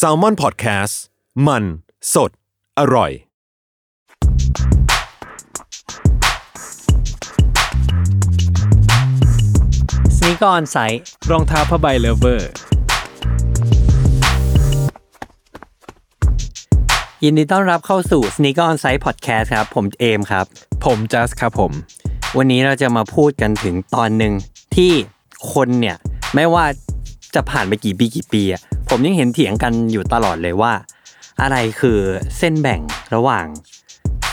s a l m o n PODCAST มัน สด อร่อย สนีกอนไซต์รองเท้าผ้าใบเลเวอร์ ยินดีต้อนรับเข้าสู่ Sneaker On Site Podcast ครับ ผมเอมครับ ผมจัสครับผม วันนี้เราจะมาพูดกันถึงตอนหนึ่งที่คนเนี่ย ไม่ว่า จะผ่านไปกี่ปีกี่ปีอะผมยังเห็นเถียงกันอยู่ตลอดเลยว่า อะไรคือเส้นแบ่งระหว่าง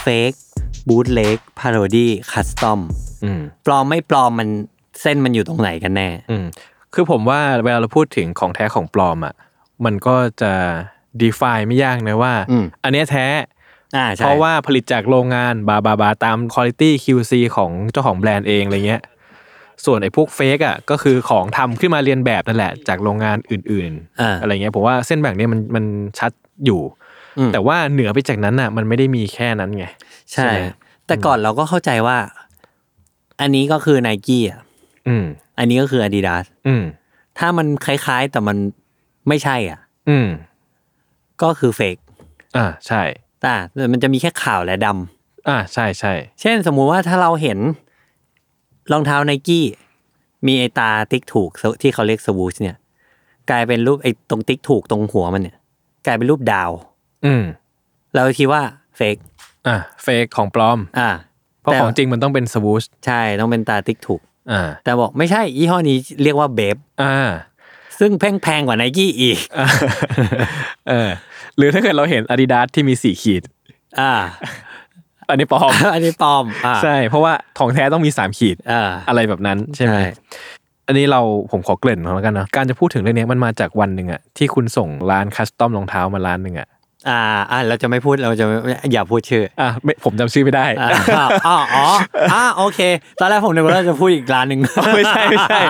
Fake Bootleg Parody Custom อืมปลอมไม่ปลอมมันเส้นมันอยู่ตรงไหนกันแน่อืมคือผมว่าเวลาเราพูดถึงของแท้ของปลอมอะมันก็จะ define ไม่ยากนะว่าอืมอันเนี้ยแท้อ่าใช่เพราะว่าผลิตจากโรงงานบาบาบาตาม quality QC ของเจ้าของแบรนด์เองอะไรเงี้ย ส่วนไอ้พวกเฟกอะก็คือของทำขึ้นมาเรียนแบบนั่นแหละ จากโรงงานอื่นอ่าๆอะไรเงี้ยผมว่าเส้นแบ่งเนี้ยมันมันชัดอยู่อืมแต่ว่าเหนือไปจากนั้นอะ มันไม่ได้มีแค่นั้นไง ใช่ไหมแต่ก่อนเราก็เข้าใจว่า อันนี้ก็คือไนกี้อะอืมอันนี้ก็คือ Adidas อืมถ้ามันคล้ายๆ แต่มันไม่ใช่ อะ อืมก็คือเฟกอ่าใช่แต่มันจะมีแค่ขาวและดำอ่าใช่ใช่เช่นสมมุติว่าถ้าเราเห็น รองเท้าไนกี้มีไอตาติ๊กถูกที่เขาเรียกสวูชเนี่ย กลายเป็นรูปไอตรงติ๊กถูกตรงหัวมันเนี่ย กลายเป็นรูปดาว อืมเราคิดว่าเฟกอะเฟกของปลอม อ่าเพราะแต่ของจริงมันต้องเป็นสวูชใช่ต้องเป็นตาติ๊กถูก อ่า แต่บอกไม่ใช่ยี่ห้อนี้เรียกว่าเบฟอ่า ซึ่งแพงแพงกว่าไนกี้อีกอ่าเออหรือถ้าเกิดเราเห็น Adidas ที่มีสี่ขีด อ่า อันนี้ปลอม อันนี้ปลอมอ่าใช่เพราะว่าของแท้ต้องมีสามขีดอ่าอะไรแบบนั้นใช่ไหมใช่อันนี้เราผมขอเกริ่นก่อนแล้วกันเนาะการจะพูดถึงเรื่องนี้มันมาจากวันหนึ่งอะที่คุณส่งร้านคัสตอมรองเท้ามาร้านหนึ่งอะอ่าอ่าเราจะไม่พูดเราจะไม่อย่าพูดชื่ออะไม่ผมจำชื่อไม่ได้อ่าอ๋ออ๋ออ่าโอเค ตอนแรกผมนึกว่าเราจะพูดอีกร้านหนึ่งไม่ใช่ไม่ใช่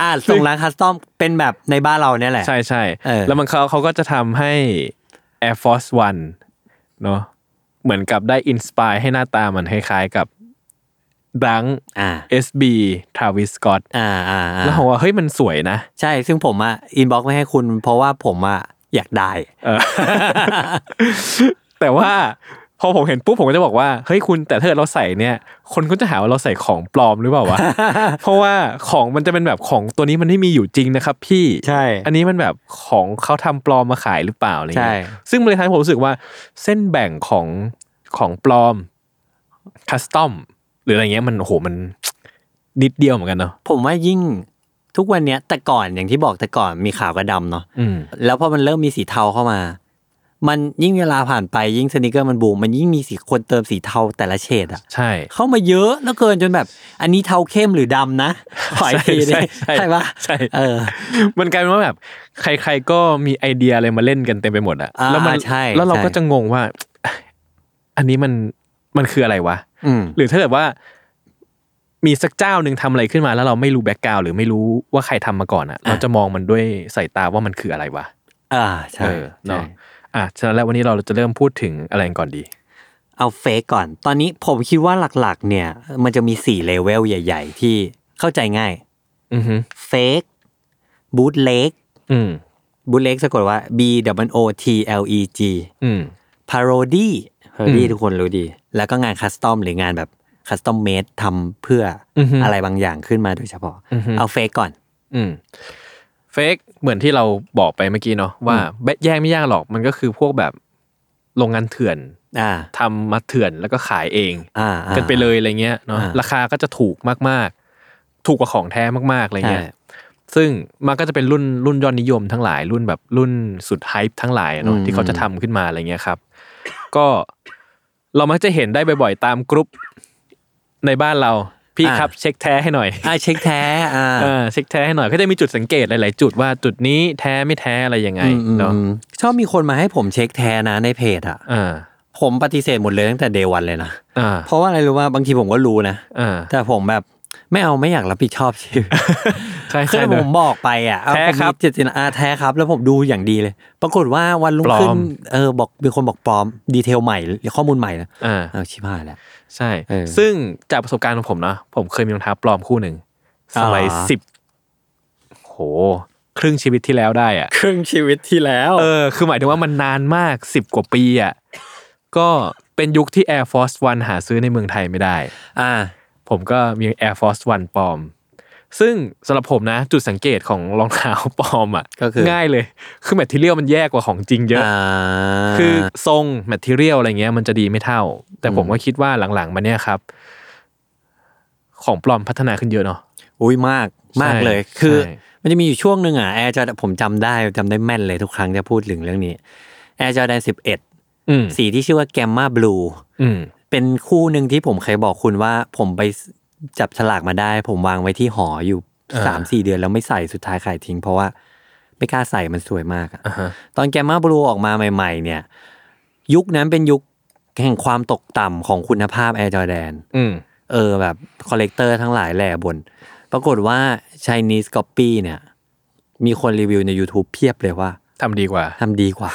อ่าส่งร้าน custom เป็นแบบในบ้านเราเนี่ยแหละ ใช่ใช่เออแล้วมันเขาเขาก็จะทำให้ Air Force One เนาะ เหมือนกับได้ inspire ให้หน้าตามันคล้ายๆกับดังอ่า SB Travis Scott อ่าอ่าอ่าแล้วผมว่าเฮ้ยมันสวยนะ ใช่ซึ่งผมอะ inbox ไปให้คุณ เพราะว่าผมอะอยากได้เออแต่ว่า พอผมเห็นปุ๊บผมก็จะบอกว่าเฮ้ยคุณแต่ถ้าเกิดเราใส่เนี่ย คนก็จะหาว่าเราใส่ของปลอมหรือเปล่าวะเพราะว่าของมันจะเป็นแบบของตัวนี้มันไม่มีอยู่จริงนะครับ พี่ใช่ อันนี้มันแบบของเขาทำปลอมมาขายหรือเปล่าอะไรใช่เงี้ยซึ่งมันเลยทำให้ผมรู้สึกว่า เส้นแบ่งของของปลอมคัสตอมหรืออะไรเงี้ยมันโอ้โหมันนิดเดียวเหมือนกันเนาะผมว่ายิ่งทุกวันเนี้ยแต่ก่อนอย่างที่บอกแต่ก่อนมีขาวกับดำเนาะอืมแล้วพอมันเริ่มมีสีเทาเข้ามา มันยิ่งเวลาผ่านไปยิ่งสนิเกอร์มันบูมมันยิ่งมีสีคนเติมสีเทาแต่ละเฉดอะใช่ เข้ามาเยอะแล้วเกินจนแบบ อันนี้เทาเข้มหรือดำนะขออีกทีใช่ดิใช่ใช่ปะใช่เออ มันกลายเป็นว่าแบบ ใคร ๆก็มีไอเดียอะไรมาเล่นกันเต็มไปหมดอะอ่าแล้วมัใช่แล้วเราใช่ก็จะงงว่า อันนี้มันมันคืออะไรวะอืมหรือถ้าเกิดว่า มีสักเจ้าหนึ่งทำอะไรขึ้นมา แล้วเราไม่รู้แบ็กกราวหรือไม่รู้ว่าใครทำมาก่อนอะเราจะมองมันด้วยสายตาว่ามันคืออะไรวะอ่าใช่เออเนาะใช่ อะฉะนั้นแล้ววันนี้เราจะเริ่มพูดถึงอะไรกันก่อนดี เอา fake ก่อน ตอนนี้ผมคิดว่าหลักๆ เนี่ย มันจะมีสี่เลเวลใหญ่ ๆ ที่เข้าใจง่ายอือฮึเฟกบูทเล็กอืมบูทเล็กสะกดว่า B W O T L E G อืม parody parody อืมทุกคนรู้ดี แล้วก็งาน custom หรืองานแบบcustom made ทำเพื่อออฮึอะไรบางอย่างขึ้นมาโดยเฉพาะอือฮึเอา fake ก่อน อืม fake เหมือนที่เราบอกไปเมื่อกี้เนาะว่าแยกไม่ยากหรอกมันก็คือพวกแบบโรงงานเถื่อนอ่าทำมาเถื่อนแล้วก็ขายเองอ่าอ่ากันไปเลยอะไรเงี้ยเนาะอ่าราคาก็จะถูกมากๆ ถูกกว่าของแท้มากๆอะไรเงี้ยใช่ซึ่งมันก็จะเป็นรุ่นรุ่นยอดนิยมทั้งหลาย รุ่นแบบรุ่นสุด hype ทั้งหลายอะเนาะอืมที่เขาจะทำขึ้นมาอะไรเงี้ยครับ ก็เรามักจะเห็นได้บ่อยๆ ตามกรุ๊ปในบ้านเรา พี่อ่าครับเช็คแท้ให้หน่อยอ่าเช็คแท้อ่าเออเช็คแท้ให้หน่อยก็จะมีจุดสังเกตหลาย ๆ จุดว่าจุดนี้แท้ไม่แท้อะไรยังไงอืมอืมเนาะอืมชอบมีคนมาให้ผมเช็คแท้นะในเพจอะอ่าผมปฏิเสธหมดเลยตั้งแต่เดวันเลยนะอ่าเพราะว่าอะไรรู้ว่าบางทีผมก็รู้นะอ่าแต่ผมแบบ ไม่เอาไม่อยากรับผิดชอบชื่อใช่คือใช่ผเนอะมบอกไปอะเอาแท้ผมครับมีเจตนาอ่าแท้ครับ แล้วผมดูอย่างดีเลย ปรากฏว่าวันรุ่งปลอมขึ้นเออบอกมีคนบอกปลอมดีเทลใหม่หรือข้อมูลใหม่นะอ่าเอาชิบหายแล้วใช่เออซึ่งจากประสบการณ์ของผมนะผมเคยมีรองเท้าปลอมคู่หนึ่งสมัยอ๋อสิบโห ครึ่งชีวิตที่แล้วได้อะ ครึ่งชีวิตที่แล้ว เออ คือหมายถึงว่ามันนานมากสิบกว่าปีอะก็เป็นยุคที่ Air Force One หาซื้อในเมืองไทยไม่ได้ อ่า ผมก็มี Air Force One ปลอม ซึ่งสำหรับผมนะ จุดสังเกตของรองเท้าปลอมอะก็คือง่ายเลย คือ material มันแย่กว่าของจริงเยอะอ่าคือทรง material อะไรเงี้ยมันจะดีไม่เท่า แต่ผมก็คิดว่าหลังๆมาเนี่ยครับ ของปลอมพัฒนาขึ้นเยอะเนาะอุ้ยมากมากเลยคือใช่มันจะมีอยู่ช่วงหนึ่งอะแอร์จอผมจำได้จำได้แม่นเลยทุกครั้งจะพูดถึงเรื่องนี้ Air Jordan สิบเอ็ดอืมสีที่ชื่อว่า Gamma Blue อืม เป็นคู่หนึ่งที่ผมเคยบอกคุณว่า ผมไปจับฉลากมาได้ ผมวางไว้ที่หออยู่อ่าสามสี่เดือนแล้วไม่ใส่สุดท้ายขายทิ้ง เพราะว่าไม่กล้าใส่มันสวยมากอะอ่าฮะตอน Gamma Blue ออกมาใหม่ ๆ เนี่ย ยุคนั้นเป็นยุคแห่งความตกต่ำของคุณภาพ Air Jordan อืมเออแบบ collector ทั้งหลายแหล่บ่น ปรากฏว่า Chinese Copy เนี่ย มีคนรีวิวใน YouTube เพียบเลยว่าทำดีกว่าทำดีกว่า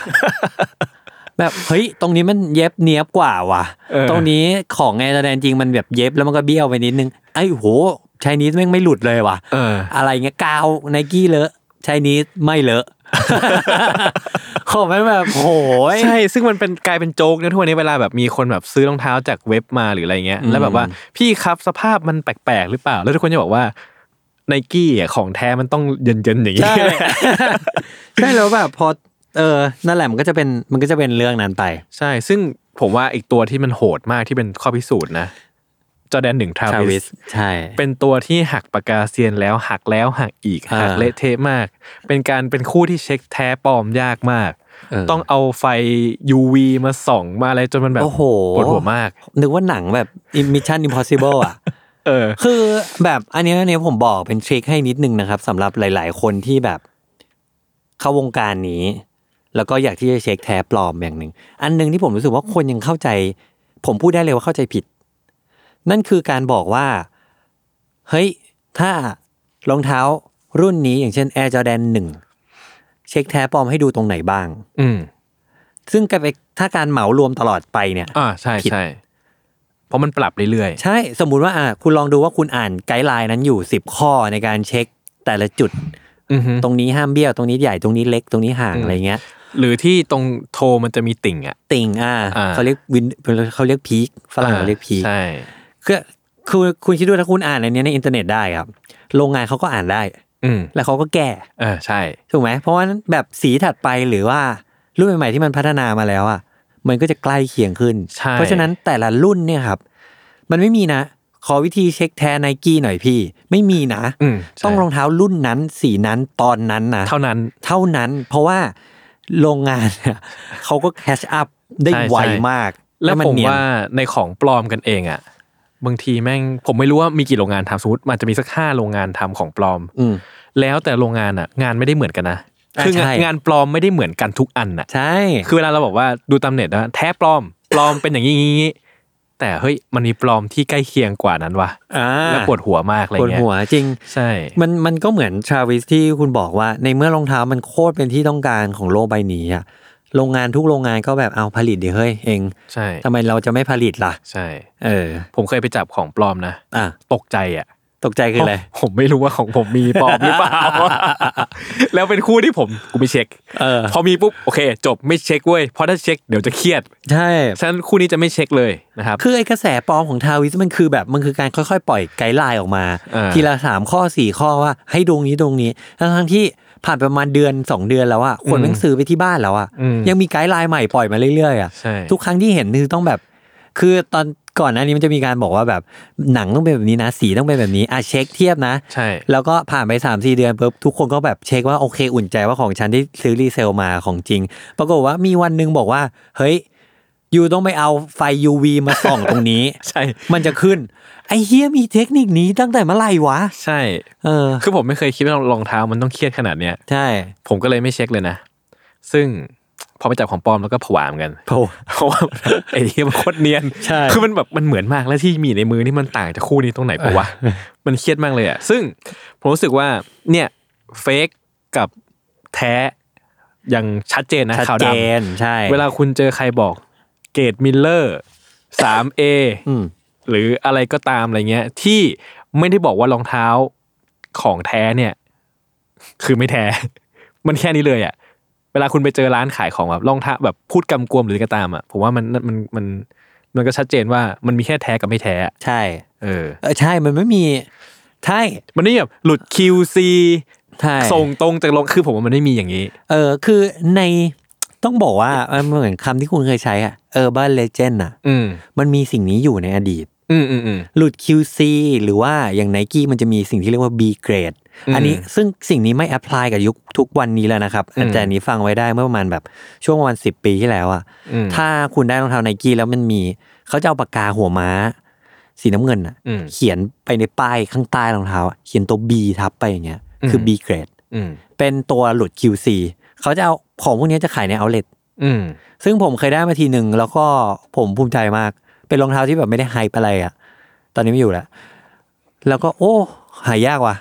แบบเฮ้ยตรงนี้มันเย็บเนียบกว่าว่ะเออตรงนี้ของไงแสดงจริงมันแบบเย็บแล้วมันก็เบี้ยวไปนิดนึงไอ้โหชายนิสแม่งไม่หลุดเลยว่ะเอออะไรเงี้ยกาวไนกี้เลอะชายนิสไม่เลอะของมันแบบโหยใช่ ซึ่งมันเป็นกลายเป็นโจ๊กนะทุกวันนี้เวลาแบบมีคนแบบซื้อรองเท้าจากเว็บมาหรืออะไรเงี้ยอืมแล้วแบบว่าพี่ครับสภาพมันแปลกๆหรือเปล่า แล้วทุกคนจะบอกว่าไนกี้อะของแท้มันต้องเย็นๆอย่างนี้ใช่ใช่แล้วแบบพอ เออนั่นแหละมันก็จะเป็นมันก็จะเป็นเรื่องนั้นไป ใช่ ซึ่งผมว่าอีกตัวที่มันโหดมากที่เป็นข้อพิสูจน์นะจอแดนหนึ่งทราทราวิวิสสใช่ เป็นตัวที่หักปากกาเซียนแล้วหักแล้วหักอีกอ่าหักเละเทะมาก เป็นการเป็นคู่ที่เช็คแท้ปลอมยากมากเออต้องเอาไฟ UV มาส่องมาอะไรจนมันแบบโอ้โหปวดหัวมาก นึกว่าหนังแบบ Mission Impossible อะเออ คือแบบอันเนี้ยอันเนี้ยผมบอกเป็นทริคให้นิดนึงนะครับสำหรับหลาย ๆ คนที่แบบเข้าวงการนี้ แล้วก็อยากที่จะเช็คแท้ปลอมอย่างหนึ่ง อันหนึ่งที่ผมรู้สึกว่าคนยังเข้าใจ ผมพูดได้เลยว่าเข้าใจผิด นั่นคือการบอกว่า เฮ้ย ถ้ารองเท้ารุ่นนี้อย่างเช่น Air Jordan 1เช็คแท้ปลอมให้ดูตรงไหนบ้าง อืมซึ่งการไปถ้าการเหมารวมตลอดไปเนี่ย อ่าใช่ผิดใช่เพราะมันปรับเรื่อยใช่สมมุติว่าอะคุณลองดูว่าคุณอ่านไกด์ไลน์นั้นอยู่สิบข้อในการเช็คแต่ละจุดๆอือฮึตรงนี้ห้ามเบี้ยวตรงนี้ใหญ่ตรงนี้เล็กตรงนี้ห่างอืมอะไรเงี้ย หรือที่ตรง toe มันจะมีติ่งอะ ติ่งอ่าอ่าเขาเรียกวินเขาเรียก peak ฝรั่งเขาเรียก peak ใช่คือคือคุณคิดดูถ้าคุณอ่านอันเนี้ยในอินเทอร์เน็ตได้ครับ โรงงานเขาก็อ่านได้ อืมแล้วเขาก็แก้เออใช่ถูกไหมเพราะว่าแบบสีถัดไปหรือว่ารุ่นใหม่ๆที่มันพัฒนามาแล้วอะมันก็จะใกล้เคียงขึ้นใช่เพราะฉะนั้นแต่ละรุ่นเนี่ยครับ มันไม่มีนะ ขอวิธีเช็คแท้ไนกี้หน่อยพี่ ไม่มีนะอืมใช่ต้องรองเท้ารุ่นนั้น สีนั้นตอนนั้นนะเท่านั้นเท่านั้น เพราะว่า โรงงานเนี่ยเขาก็แคชอัพได้ใช่ไวใช่มาก แล้วนผมเนียนว่าในของปลอมกันเองอะบางทีแม่งผมไม่รู้ว่ามีกี่โรงงานทำสมมติมันจะมีสักห้าโรงงานทำของปลอม อืมแล้วแต่โรงงานอะ งานไม่ได้เหมือนกันนะอ่าคืองานใช่งานปลอมไม่ได้เหมือนกันทุกอันอะ ใช่ คือเวลาเราบอกว่าดูตามเน็ตนะแท้ปลอมปลอมเป็นอย่างนี้อย่างนี้ แต่เฮ้ยมันมีปลอมที่ใกล้เคียงกว่านั้นว่ะอ่าแล้วปวดหัวมากอะไรปวดเงี้ยหัวจริง ใช่ มันมันก็เหมือนทราวิสที่คุณบอกว่า ในเมื่อรองเท้ามันโคตรเป็นที่ต้องการของโลกใบนี้อะโรงงานทุกโรงงานก็แบบเอาผลิตดิเฮ้ยเอง ใช่ทำไมเราจะไม่ผลิตล่ะ ใช่ เออ ผมเคยไปจับของปลอมนะอะตกใจอะ ตกใจคืออะไรผมไม่รู้ว่าของผมมีปลอมหรือเปล่า แล้วเป็นคู่ที่ผมกูไม่เช็คเออพอมีปุ๊บโอเค จบไม่เช็คเว้ยเพราะถ้าเช็คเดี๋ยวจะเครียด ใช่ฉะนั้นคู่นี้จะไม่เช็คเลยนะครับคือไอ้กระแสปลอมของ Travis มันคือแบบมันคือการค่อยๆ ปล่อย guideline ออกมาอ่าทีละสามข้อสี่ข้อว่าให้ดูตรงนี้ดูตรงนี้ทั้งทั้งๆที่ผ่านประมาณเดือนสองเดือนแล้วอะคนแม่งซื้อไปที่บ้านแล้วอะอืมยังมี guideline ใหม่ปล่อยมาเรื่อยๆอะใช่ทุกครั้งที่เห็นคือต้องแบบ คือตอน ก่อนหน้านี้มันจะมีการบอกว่าแบบหนังต้องเป็นแบบนี้นะ สีต้องเป็นแบบนี้อะเช็คเทียบนะ ใช่ แล้วก็ผ่านไปสามสี่เดือนปุ๊บทุกคนก็แบบเช็คว่าโอเคอุ่นใจว่าของฉันที่ซื้อ resale มาของจริง ปรากฏว่ามีวันหนึงบอกว่า เฮ้ยยูต้องไปเอาไฟ UV มาส่องตรงนี้ ใช่ มันจะขึ้น ไอ้เฮียมีเทคนิคนี้ตั้งแต่เมื่อไหร่วะ ใช่ เออ คือผมไม่เคยคิดว่ารองเท้ามันต้องเครียดขนาดเนี้ย ใช่ ผมก็เลยไม่เช็คเลยนะ ซึ่ง พอไปจับของปลอมแล้วก็ผวาเหมือนกันโผเพราะว่าไอ้เหี้ยมันโคตรเนียนใช่คือมันแบบมันเหมือนมากแล้วที่มีในมือนี่มันต่างจากคู่นี้ตรงไหนปะวะมันเครียดมากเลยอะซึ่งผมรู้สึกว่าเนี่ย fake กับแท้ยังชัดเจนนะชัดขาวเจดนใช่ำเวลาคุณเจอใครบอกเกรด mirror สาม A อืมหรืออะไรก็ตามอะไรเงี้ย ที่ไม่ได้บอกว่ารองเท้าของแท้เนี่ย คือไม่แท้ มันแค่นี้เลยอะ เวลาคุณไปเจอร้านขายของแบบรองเท้าแบบพูดกำกวมหรือก็ตามอะผมว่ามันมันมันมันก็ชัดเจนว่ามันมีแค่แท้กับไม่แท้อะใช่ เออเออใช่มันไม่มีใช่มันนี่แบบหลุด QC ใช่ส่งตรงจากลงคือผมว่ามันไม่มีอย่างนี้ เออคือในต้องบอกว่ามันเหมือนคำที่คุณเคยใช้อะ urban legend อะอืมมันมีสิ่งนี้อยู่ในอดีตอืมอืมอืมหลุด QC หรือว่าอย่าง n นกี้มันจะมีสิ่งที่เรียกว่า B grade อืมอันนี้ซึ่งสิ่งนี้ไม่ apply กับยุคทุกวันนี้แล้วนะครับอืมแต่อันนี้ฟังไว้ได้เมื่อประมาณแบบช่วงประมาณสิบปีที่แล้วอะอืมถ้าคุณได้รองเท้าไนกี้แล้วมันมีเขาจะเอาปากกาหัวม้า สีน้ำเงินอะอืมเขียนไปในป้ายข้างใต้รองเท้าอะเขียนตัว B ทับไปอย่างเงี้ย คือม B grade อืมเป็นตัวหลุด QC เขาจะเอาของพวกนี้จะขายใน outlet อืมซึ่งผมเคยได้มาทีหนึ่งแล้วก็ผมภูมิใจมาก เป็นรองเท้าที่แบบไม่ได้ไฮป์อะไรอะตอนนี้ไม่อยู่แล้ว แล้วก็โอ้ หายากว่ะ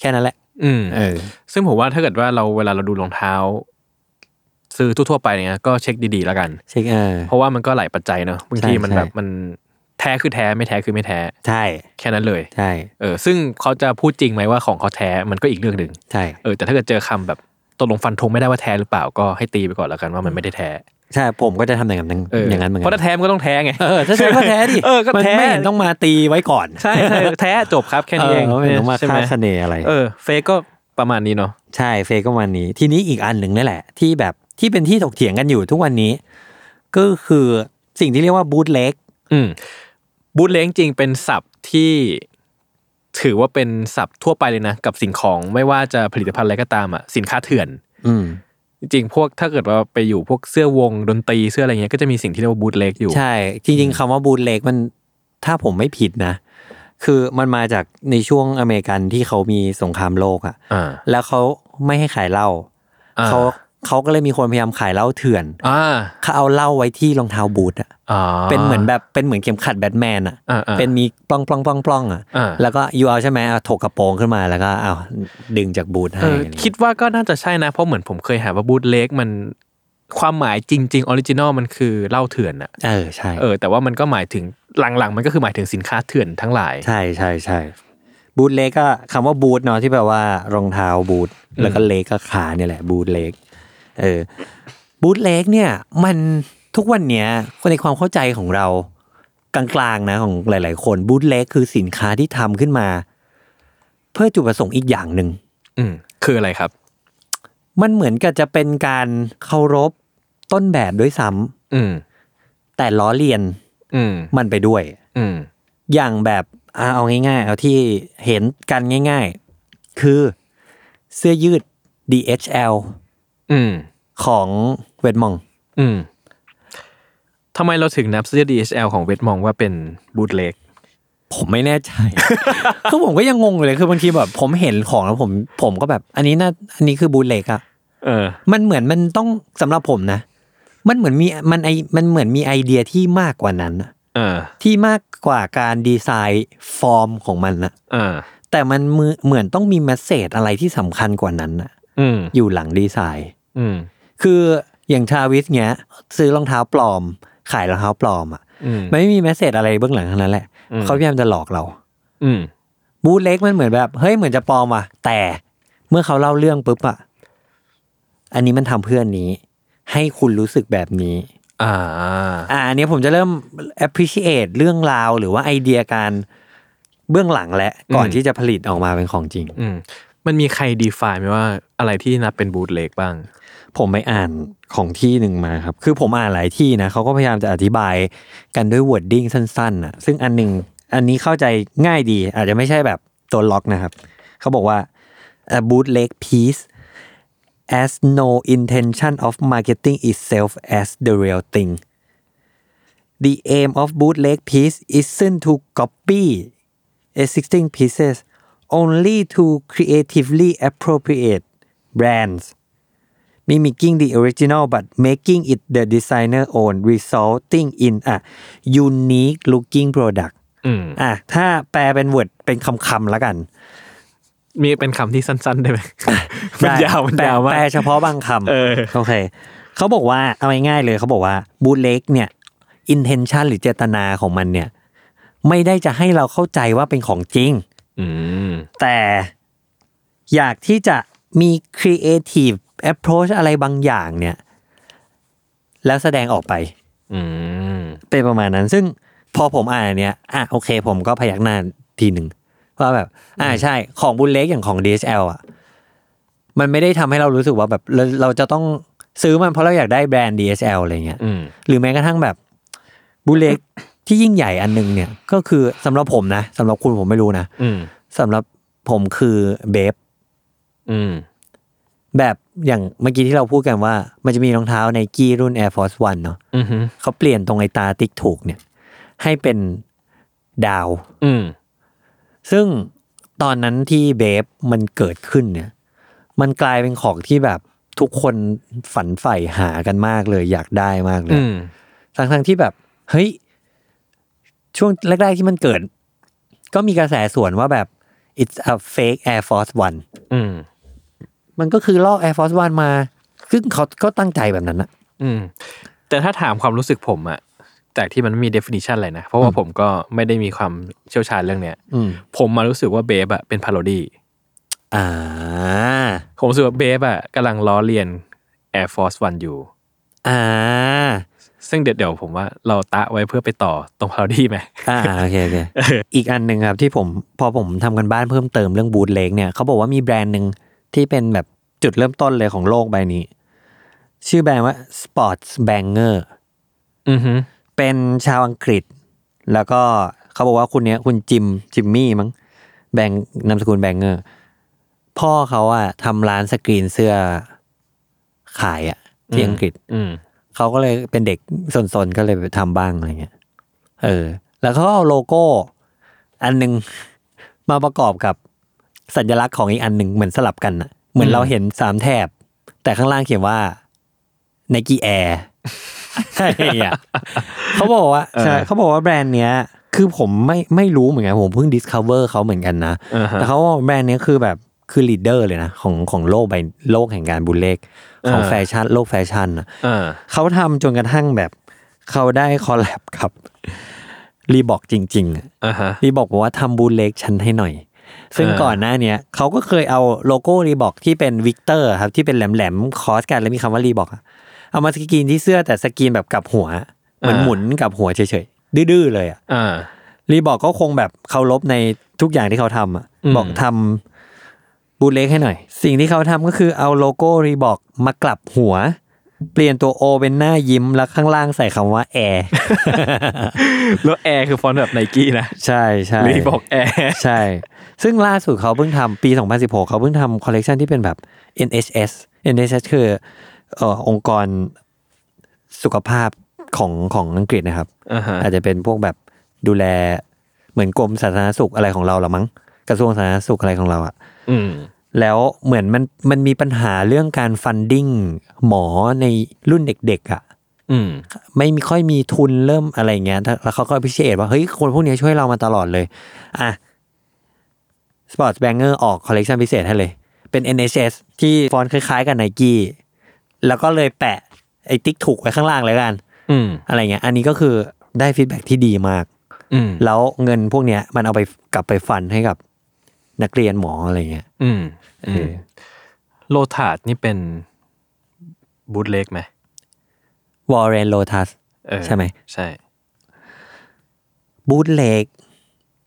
แค่นั้นแหละ อืมเออ ซึ่งผมว่าถ้าเกิดว่าเราเวลาเราดูรองเท้า ซื้อทั่วๆไปเนี่ยก็เช็คดีๆแล้วกัน เช็คเออ เพราะว่ามันก็หลายปัจจัยเนอะบางทีใช่มันใช่แบบมันแท้คือแท้ไม่แท้คือไม่แท้ ใช่ แค่นั้นเลย ใช่ เออ ซึ่งเขาจะพูดจริงไหมว่าของเขาแท้มันก็อีกเรื่องหนึ่งใช่ เออแต่ถ้าเกิดเจอคำแบบตกลงฟันธงไม่ได้ว่าแท้หรือเปล่าก็ให้ตีไปก่อนแล้วกันว่ามันไม่ได้แท้ ใช่ผมก็จะทำอย่างนั้นเอออย่างนั้นเหมือนเพกัราะถ้าแท้มันก็ต้องแท้ไงเออถ้าใช่ก็แท้ดิเออก็มันแท้ไม่เห็นต้องมาตีไว้ก่อนใช่ใช่แท้จบครับแค่นี้เองเออไม่เห็นต้องมาใช่ไหคาดเสน่ห์อะไรเออเฟกก็ประมาณนี้เนาะใช่เฟกก็วันนี้ ทีนี้อีกอันหนึ่งนี่แหละ ที่แบบที่เป็นที่ถกเถียงกันอยู่ทุกวันนี้ ก็คือสิ่งที่เรียกว่าบูทเล็กอืมบูทเล้งจริงเป็นศัพท์ที่ถือว่าเป็นศัพท์ทั่วไปเลยนะ กับสิ่งของไม่ว่าจะผลิตภัณฑ์อะไรก็ตามอะสินค้าเถื่อน อืม จริงๆ พวกถ้าเกิดว่าไปอยู่พวกเสื้อวงดนตรีเสื้ออะไรเงี้ยก็จะมีสิ่งที่เรียกว่าบูทเล็กอยู่ ใช่ จริงๆคำว่าบูทเล็กมันถ้าผมไม่ผิดนะ คือมันมาจากในช่วงอเมริกันที่เขามีสงครามโลกอะอ่าแล้วเขาไม่ให้ขายเหล้าอ่าเขา เขาก็เลยมีคนพยายามขายเหล้าเถื่อนอ่าเขาเอาเหล้าไว้ที่รองเท้าบูทอะอ่าเป็นเหมือนแบบเป็นเหมือนเข็มขัดแบทแมนอะอ่าอ่าเป็นมีปล้องปล้องปล้องปล้องอะอ่าแล้วก็ยูเอาใช่ไหมเอาถกกระโปรงขึ้นมาแล้วก็เอาดึงจากบูทเอให้อคิดว่าก็น่าจะใช่นะ เพราะเหมือนผมเคยหาว่า boot leg มันความหมายจริงๆ original มันคือเหล้าเถื่อนอะเออใช่เออแต่ว่ามันก็หมายถึงหลังๆ มันก็คือหมายถึงสินค้าเถื่อนทั้งหลาย ใช่ใช่ใช่บูทเล็กก็คำว่าบูทเนาะที่แปลว่ารองเท้าบูทแล้วก็เล็กก็ขาเนี่ยแหละบูทเล็ก เออบูทเล็กเนี่ย มันทุกวันเนี้ยในความเข้าใจของเรากลางๆนะของหลาย ๆ คนบูทเล็กคือสินค้าที่ทำขึ้นมา เพื่อจุดประสงค์อีกอย่างหนึ่งอืมคืออะไรครับ มันเหมือนกับจะเป็นการเคารพต้นแบบด้วยซ้ำอืม แต่ล้อเลียน อืม มันไปด้วย อืม อย่างแบบอะเอาง่าย ๆ เอาที่เห็นกันง่าย ๆ คือเสื้อยืด DHL อืม ของเวดมอง อืมทำไมเราถึงนับเสื้อ DHL ของเวทมองว่าเป็นบูทเล็กผมไม่แน่ใจ คือผมก็ยังงงอยู่เลย คือบางทีแบบผมเห็นของแล้วผม ผมก็แบบ อันนี้น่า อันนี้คือ bootleg อะเออ มันเหมือนมันต้องสำหรับผมนะ มันเหมือนมี มันไอ มันเหมือนมีไอเดียที่มากกว่านั้นอะเออ ที่มากกว่าการดีไซน์ฟอร์มของมันนะเออ แต่มันมือเหมือนต้องมี message อะไรที่สำคัญกว่านั้นนะอืมอยู่หลังดีไซน์ อืมคืออย่างชาวิสเงี้ย ซื้อรองเท้าปลอม ขายรองเท้าปลอมอะอืมมันไม่มี message อะไรเบื้องหลังทั้งนั้นแหละอืมเขาพยายามจะหลอกเรา อืมบูธเล็กมันเหมือนแบบเฮ้ยเหมือนจะปลอมอะแต่เมื่อเขาเล่าเรื่องปุ๊บอะอันนี้มันทำเพื่อนนี้ ให้คุณรู้สึกแบบนี้ อ่า อ่าอันนี้ผมจะเริ่ม appreciate เรื่องราวหรือว่าไอเดียการเบื้องหลังและก่อนอืมที่จะผลิตออกมาเป็นของจริง อืมมันมีใครดีไฟไหมว่าอะไรที่นับเป็นบูทเล็กบ้าง ผมไปอ่านของที่หนึ่งมาครับ คือผมอ่านหลายที่นะเขาก็พยายามจะอธิบายกันด้วย wording สั้นๆนะซึ่งอันหนึ่งอันนี้เข้าใจง่ายดี อาจจะไม่ใช่แบบตัวล็อกนะครับ เขาบอกว่า a bootleg piece as no intention of marketing itself as the real thing the aim of bootleg piece isn't to copy existing pieces only to creatively appropriate brands mimicking the original but making it the designer own resulting in a unique looking product อืมอะถ้าแปลเป็นว o ร์ดเป็นคำๆแล้วกัน มีเป็นคำที่สั้นๆได้ไหมมันยาวมันแปลยาวมากแปลเฉพาะบางคำเออโอเคเขาบอกว่าเอาง่ายๆเลยเขาบอกว่าบูเล็กเนี่ย intention หรือเจตนาของมันเนี่ย ไม่ได้จะให้เราเข้าใจว่าเป็นของจริงอืมแต่อยากที่จะมี creative approach อะไรบางอย่างเนี่ย แล้วแสดงออกไปอืมเป็นประมาณนั้น ซึ่งพอผมอ่านอันเนี้ยอะโอเค ผมก็พยักหน้าทีหนึ่งว่าแบบ อ่าใช่ ของบุลเล็กอย่างของ DSL อะ มันไม่ได้ทำให้เรารู้สึกว่าแบบเราเราจะต้องซื้อมันเพราะเราอยากได้แบรนด์ DSL อะไรเงี้ยอืมหรือแม้กระทั่งแบบบุลเล็กที่ยิ่งใหญ่อันหนึงเนี่ย ก็คือสำหรับผมนะสำหรับคุณผมไม่รู้นะอืมสำหรับผมคือเบฟอืมแบบ อย่างเมื่อกี้ที่เราพูดกันว่า มันจะมีรองเท้าไนกี้รุ่น Air Force One เนาะอืมเขาเปลี่ยนตรงไอตาติ๊กถูกเนี่ย ให้เป็นดาว อืมซึ่งตอนนั้นที่เบฟมันเกิดขึ้นเนี่ย มันกลายเป็นของที่แบบทุกคนฝันใฝ่หากันมากเลย อยากได้มากเลยอืมทั้งทั้งๆที่แบบ เฮ้ย ช่วงแรกๆที่มันเกิด ก็มีกระแสส่วนว่าแบบ it's a fake Air Force One อืม มันก็คือลอก Air Force One มา ซึ่งเขาก็ตั้งใจแบบนั้นนะอืม แต่ถ้าถามความรู้สึกผมอะจากที่มันไม่มี definition อะไรนะ เพราะว่าผมก็ไม่ได้มีความเชี่ยวชาญเรื่องเนี้ยอืม ผมมารู้สึกว่าเบฟอะเป็นพาโรดี้อ่า ผมรู้สึกว่าเบฟอะกำลังล้อเลียน Air Force One อยู่ อ่า ซึ่งเดี๋ยวเดี๋ยวผมว่าเราตะไว้เพื่อไปต่อตรง parody ไหม อ่าโอเคโอเค อีกอันหนึ่งครับที่ผมพอผมทำการบ้านเพิ่มเติมเรื่อง bootleg เนี่ยเขาบอกว่ามีแบรนด์หนึ่ง ที่เป็นแบบจุดเริ่มต้นเลยของโลกใบนี้ ชื่อแบรนด์ว่า Sports Banger อือฮึเป็นชาวอังกฤษ แล้วก็เขาบอกว่าคุณเนี้ยคุณจิมจิมมี่มั้งแบงนามสกุลแบงเกอร์ พ่อเขาอะทำร้านสกรีนเสื้อขายอะที่อังกฤษอืมเขาก็เลยเป็นเด็กสนๆ ก็เลยไปทำบ้างอะไรเงี้ย เออ แล้วเขาก็เอาโลโก้ อันหนึ่งมาประกอบกับ สัญลักษณ์ของอีกอันหนึ่งเหมือนสลับกันอะเหมือนเราเห็นสามแถบ แต่ข้างล่างเขียนว่า Nike Air ใช่อะเขาบอกว่าใช่เขาบอกว่าแบรนด์เนี้ย คือผมไม่ไม่รู้เหมือนกันผมเพิ่ง discover เขาเหมือนกันนะอ่าฮะแต่เขาว่าแบรนด์เนี้ยคือแบบคือ leader เลยนะ ของของโลกใบโลกแห่งการ bootleg ของอ่าแฟชั่น โลกแฟชั่นอะอ่าเขาทำจนกระทั่งแบบ เขาได้ collab กับ Reebok จริงอ่าฮะๆ Reebok บอกว่าทำ bootleg ฉันให้หน่อย ซึ่งเออก่อนหน้าเนี้ยเขาก็เคยเอาโลโก้ Reebok ที่เป็นวิกเตอร์ครับที่เป็นแหลมๆ cross กันแล้วมีคำว่า Reebok เอามาสกรีนที่เสื้อแต่สกรีนแบบกลับหัวเหมือนหมุนกลับหัวเฉยๆดื้อๆเลยอะอ่าReebok ก็คงแบบเคารพในทุกอย่างที่เขาทำอะอืมบอกทำ bootleg ให้หน่อย สิ่งที่เขาทำก็คือเอาโลโก้ Reebok มากลับหัว เปลี่ยนตัว O เป็นหน้ายิ้มแล้วข้างล่างใส่คำว่าแอร์แล้วแอร์คือฟอนต์แบบไนกี้นะ ใช่ใช่ Reebok Air ใช่ ซึ่งล่าสุดเขาเพิ่งทำปี 2016 เขาเพิ่งทำคอลเลกชันที่เป็นแบบ NHS NHS คือเอ่อองค์กรสุขภาพของของอังกฤษนะครับอ่าฮะอาจจะเป็นพวกแบบดูแลเหมือนกรมสาธารณสุขอะไรของเราหรอมั้งกระทรวงสาธารณสุขอะไรของเราอะอืม แล้วเหมือนมันมันมีปัญหาเรื่องการ funding หมอในรุ่นเด็กๆอะอืมไม่มีค่อยมีทุนเริ่มอะไรเงี้ยแล้วเขาก็พิเศษว่าเฮ้ยคนพวกนี้ช่วยเรามาตลอดเลยอะ Sports Banger ออกคอลเลกชันพิเศษให้เลย เป็น NHS ที่ฟอนต์คล้ายๆ กับไนกี้แล้วก็เลยแปะไอ้ติ๊กถูกไว้ข้างล่างเลยกัน อืมอะไรเงี้ย อันนี้ก็คือได้ feedback ที่ดีมาก อืมแล้วเงินพวกเนี้ยมันเอาไปกลับไป fund ให้กับนักเรียนหมออะไรเงี้ย อืมเออ Lotas นี่เป็น bootleg ไหม Warren Lotas เออใช่ไหมใช่ bootleg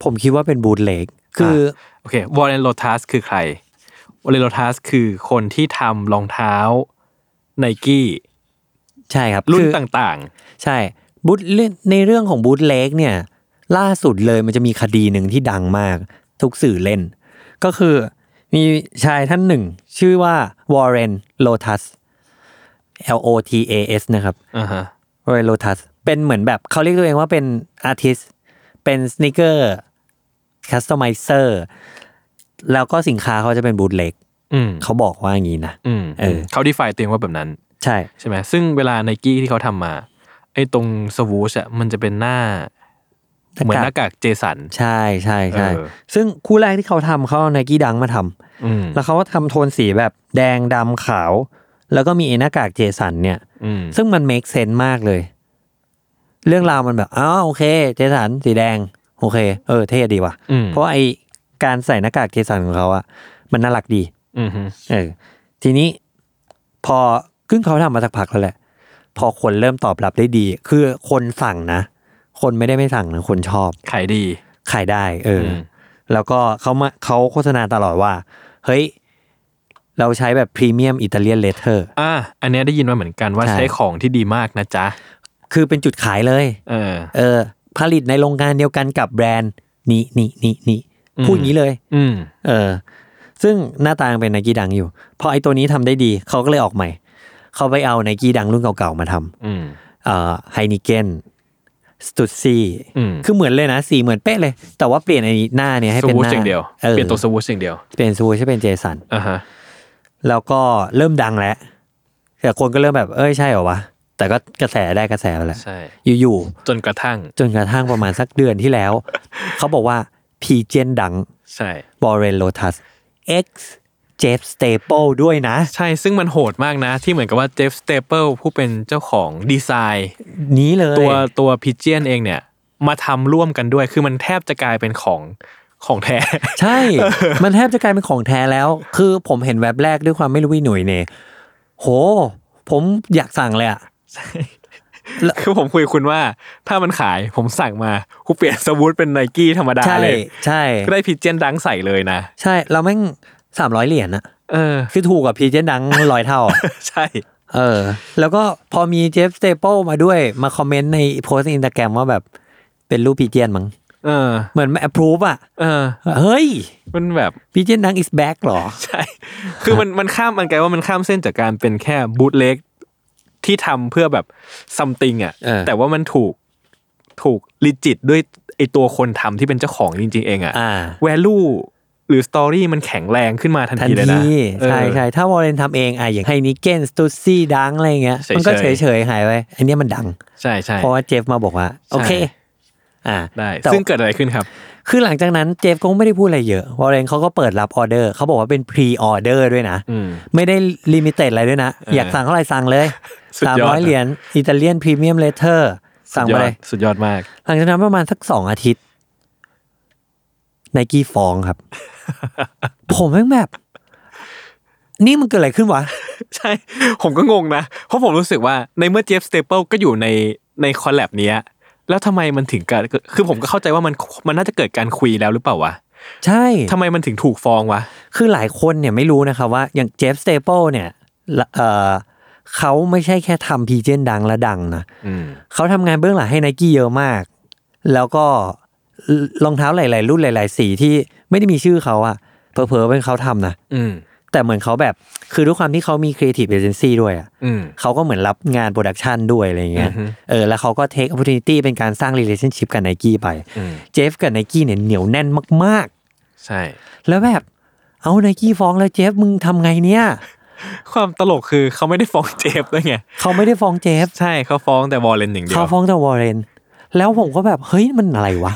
ผมคิดว่าเป็น bootlegคือโอเค Warren Lo tas คือใคร Warren Lotas คือคนที่ทำรองเท้าไนกี้ใช่ครับ รุ่นคือต่างใช่ bootleg ในเรื่องของ bootleg เนี่ย ล่าสุดเลยมันจะมีคดีหนึ่งที่ดังมาก ทุกสื่อเล่น ก็คือ มีชายท่านหนึ่ง ชื่อว่า Warren Lotas L O T A S นะครับๆอ่าฮะ Warren Lotas เป็นเหมือนแบบเขาเรียกตัวเองว่าเป็นartist เป็น sneaker customizer แล้วก็สินค้าเขาจะเป็น bootleg อืมเขาบอกว่าอย่างนี้นะอืมเออเขา define ตัวเองว่าแบบนั้น ใช่ใช่ไหมซึ่งเวลาไนกี้ที่เขาทำมาไอ้ตรง Swoosh อะมันจะเป็นหน้า เหมือนหน้ากากเจสัน ใช่ใช่ใช่เออซึ่งคู่แรกที่เขาทำเขาเอา Nike Dunk มาทำอืมแล้วเขาก็ทำโทนสีแบบแดงดำขาว แล้วก็มีไอ้หน้ากากเจสันเนี่ยอืมซึ่งมัน make sense มากเลย เรื่องราวมันแบบอ้าวโอเค เจสันสีแดง โอเค เออ เท่ดีว่ะอืมเพราะว่าไอการใส่หน้ากากเจสันของเขาอะมันน่ารักดีอืมฮึเออ ทีนี้พอซึ่งเขาทำมาสักพักแล้วแหละ พอคนเริ่มตอบรับได้ดี คือคนสั่งนะ คนไม่ได้ไม่สั่งนะคนชอบ ขายดี ขายได้ เอออมแล้วก็เขามาเขาโฆษณาตลอดว่า เฮ้ย เราใช้แบบ premium Italian leather อะอันเนี้ยได้ยินมาเหมือนกันว่าใช่ ใช้ของที่ดีมากนะจ๊ะ คือเป็นจุดขายเลย เออ เออ ผลิตในโรงงานเดียวกันกับแบรนด์นี้นี่นี่นี่อืม พูดอย่างนี้เลย อืม เออ ซึ่งหน้าตายังเป็น Nike Dunk อยู่ พอไอตัวนี้ทำได้ดี เขาก็เลยออกใหม่ เขาไปเอา Nike Dunk รุ่นเก่าๆมาทำอืม เอ่อ Heineken Stussy อืมคือเหมือนเลยนะสีเหมือนเป๊ะเลย แต่ว่าเปลี่ยนไอ้หน้าเนี่ยให้เป็นวูชหน้าอย่างเดียวเออเปลี่ยนตัว Swoosh อย่างเดียวเปลี่ยน Swoosh ให้เป็นเจสันอ่าฮะแล้วก็เริ่มดังแล้วแต่คนก็เริ่มแบบเอ้ยใช่เหรอวะแต่ก็กระแสได้กระแสไปแล้วใช่อยู่จนกระทั่งๆจนกระทั่งประมาณสักเดือนที่แล้ว เขาบอกว่า Pigeon Dunk ใช่บอเรนโลทัส X Jeff Staple ด้วยนะ ใช่ซึ่งมันโหดมากนะ ที่เหมือนกับว่าเจฟสเตเปิลผู้เป็นเจ้าของดีไซน์ นี้เลยตัวตัว Pigeon เองเนี่ย มาทำร่วมกันด้วย คือมันแทบจะกลายเป็นของของแท้ ใช่ มันแทบจะกลายเป็นของแท้แล้ว คือผมเห็นแว็บแรกด้วยความไม่รู้วิหน่วยเนี่ยโห ผมอยากสั่งเลยอะคือผมคุยกับคุณว่าถ้ามันขายผมสั่งมากูเปลี่ยน Swoosh เป็นไนกี้ธรรมดาใช่เลย ใช่ก็ได้ Pigeon Dunk ใส่เลยนะ ใช่เราแม่ง สามร้อยเหรียญอะเออ คือถูกกว่า Pigeon Dunk ร้อยเท่าอะใช่ เออ แล้วก็พอมี Jeff Staple มาด้วยมาคอมเมนต์ในโพสต์อินสตาแกรมว่าแบบเป็นรูป Pigeon มั้งเออ เหมือน approve อะเออ เฮ้ย มันแบบ Pigeon Dunk is back หรอ ใช่ คือมันมันข้ามมันกลายว่ามันข้ามเส้นจากการเป็นแค่ bootleg ที่ทำเพื่อแบบ something อะเออแต่ว่ามันถูกถูก legit ด้วยไอตัวคนทำที่เป็นเจ้าของจริง ๆ เองอะอ่า value หรือ story มันแข็งแรงขึ้นมาทันทันทีเลยนะทีเออใช่ใช่ถ้าวอร์เรนทำเองอะอย่าง Heineken Stussy Dunk อะไรเงี้ยเฉยๆมันก็เฉยเฉยๆหายไปอันเนี้ยมันดัง ใช่ใช่เพราะว่าเจฟมาบอกว่า โอเค อ่าได้แต่ซึ่งเกิดอะไรขึ้นครับ คือหลังจากนั้นเจฟก็ไม่ได้พูดอะไรเยอะวอร์เรนเขาก็เปิดรับออเดอร์เขาบอกว่าเป็น pre-order ด้วยนะอืมไม่ได้ limited อะไรด้วยนะเอออยอากสั่งเท่าไหร่สั่งเลยสุดสามยอดร้อยเหรียญ Italian premium leather สั่งสุดยไปอเลยสุดยอดมาก หลังจากนั้นประมาณสักสองอาทิตย์ ไนกี้ฟ้องครับ ผมแม่งแบบ นี่มันเกิดอะไรขึ้นวะ ใช่ ผมก็งงนะ เพราะผมรู้สึกว่าในเมื่อ Jeff Staple ก็อยู่ในใน collab เนี้ย แล้วทำไมมันถึงเกิดคือผมก็เข้าใจว่ามันมันน่าจะเกิดการคุยแล้วหรือเปล่าวะใช่ทำไมมันถึงถูกฟ้องวะ คือหลายคนเนี่ยไม่รู้นะครับว่าอย่าง Jeff Staple เนี่ยละเออเขาไม่ใช่แค่ทำ Pigeon Dunk และดังนะอืมเขาทำงานเบื้องหลังให้ไนกี้เยอะมาก แล้วก็ รองเท้าหลาย ๆ รุ่นหลาย ๆ สีที่ไม่ได้มีชื่อเขาอะเผลอๆเป็นเขาทำนะอืมแต่เหมือนเขาแบบคือด้วยความที่เขามี creative agency ด้วยอะอืมเขาก็เหมือนรับงาน production ด้วยอะไรเงี้ยอือฮึเออแล้วเขาก็ take opportunity เป็นการสร้าง relationship กับไนกี้ไปอืมเจฟกับไนกี้เนี่ยเหนียวแน่นมากใช่ๆแล้วแบบเอาไนกี้ฟ้องแล้วเจฟมึงทำไงเนี่ย ความตลกคือเขาไม่ได้ฟ้องเจฟด้วยไงเขาไม่ได้ฟ้องเจฟใช่เขาฟ้องแต่วอร์เรนอย่างเดียวเขาฟ้องแต่วอร์เรนแล้วผมก็แบบเฮ้ยมันอะไรวะ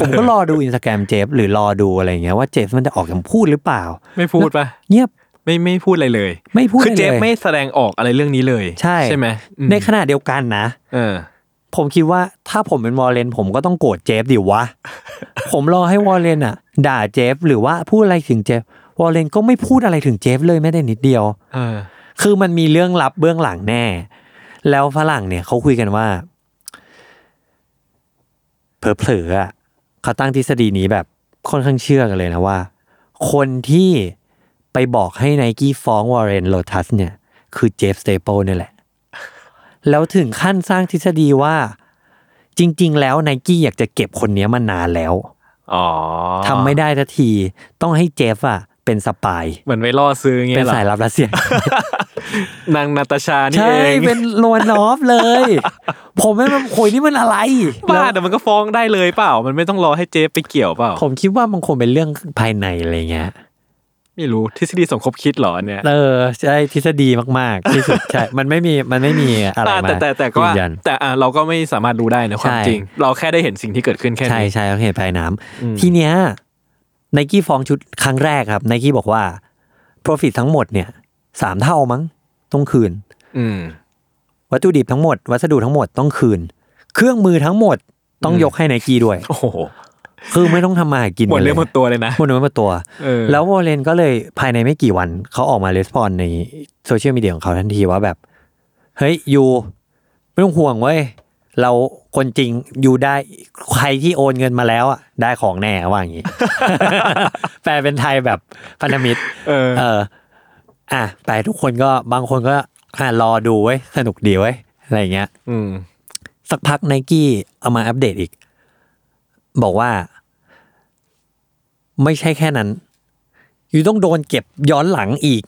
ผมก็รอดูอินสตาแกรมเจฟหรือรอดูอะไรเงี้ยว่าเจฟมันจะออกคำพูดหรือเปล่า ไม่พูดปะเงียบไม่ไม่พูดอะไรเลย ไม่พูดคืออะไรเจฟเลยไม่แสดงออกอะไรเรื่องนี้เลย ใช่ใช่ไหมอืมในขณะเดียวกันนะ เออ ผมคิดว่าถ้าผมเป็นวอร์เรนผมก็ต้องโกรธเจฟดิวะ ผมรอให้วอร์เรนอะ ด่าเจฟหรือว่าพูดอะไรถึงเจฟวอร์เรนก็ไม่พูดอะไรถึงเจฟเลยแม้แต่นิดเดียว เออ คือมันมีเรื่องลับเบื้องหลังแน่ แล้วฝรั่งเนี่ยเขาคุยกันว่าเผลอๆอะ เขาตั้งทฤษฎีนี้แบบค่อนข้างเชื่อกันเลยนะว่า คนที่ไปบอกให้ไนกี้ฟ้องวอร์เรนโลทัสเนี่ย คือเจฟสเตเปิลนี่แหละ แล้วถึงขั้นสร้างทฤษฎีว่า จริง ๆ แล้วไนกี้อยากจะเก็บคนเนี้ยมานานแล้วอ๋อทำไม่ได้ทันที ต้องให้เจฟอะเป็น spy เหมือนไปล่อซื้อเงี้เป็นยเหรอสายลับรัสเซีย นางนาตาชานี่ใช่เองเป็นโรนอฟเลย ผมไม่มาโอยนี่มันอะไรบ้าแล้วแต่มันก็ฟ้องได้เลยเปล่า มันไม่ต้องรอให้เจฟไปเกี่ยวเปล่า ผมคิดว่ามันคงเป็นเรื่องภายในอะไรเงี้ยไม่รู้ทฤษฎีสมคบคิดเหรออันเนี่ยเออใช่ทฤษฎีมากๆที่สุดใช่มันไม่มีมันไม่มีอะไรอ่ามาแต่แต่แต่ก็ยืว่านยันแต่อ่าเราก็ไม่สามารถรู้ได้นะความใช่จริง เราแค่ได้เห็นสิ่งที่เกิดขึ้นแค่ใช่นี้ใช่เขาเห็นภายน้ำอืมทีเนี้ยไนกี้ฟ้องชุดครั้งแรกครับไนกี้บอกว่า profit ทั้งหมดเนี่ยสามเท่ามั้ง ต้องคืน อืม วัตถุดิบทั้งหมด วัสดุทั้งหมดต้องคืน เครื่องมือทั้งหมดต้องอืมยกให้ไนกี้ด้วย โอ้โหคือไม่ต้องทำมาหากินหมดกันเรื่องหมดตัวเลยนะหมดเนื้อหมดตัวเออแล้ววอลเลนก็เลยภายในไม่กี่วันเขาออกมาレスปอนในโซเชียลมีเดียของเขาทันทีว่าแบบ เฮ้ยยูไม่ต้องห่วงเว้ยเราคนจริงอยู่ได้ใครที่โอนเงินมาแล้วอะได้ของแน่ว่าอย่างงี้แปลเป็นไทยแบบพันธมิตรเออเอออะไปทุกคนก็บางคนก็อะรอดูไว้ยสนุกดีไว้ยอะไรอย่างเงี้ย อืม สักพักไนกี้เอามาอัปเดตอีก บอกว่า ไม่ใช่แค่นั้น อยู่ต้องโดนเก็บย้อนหลังอีก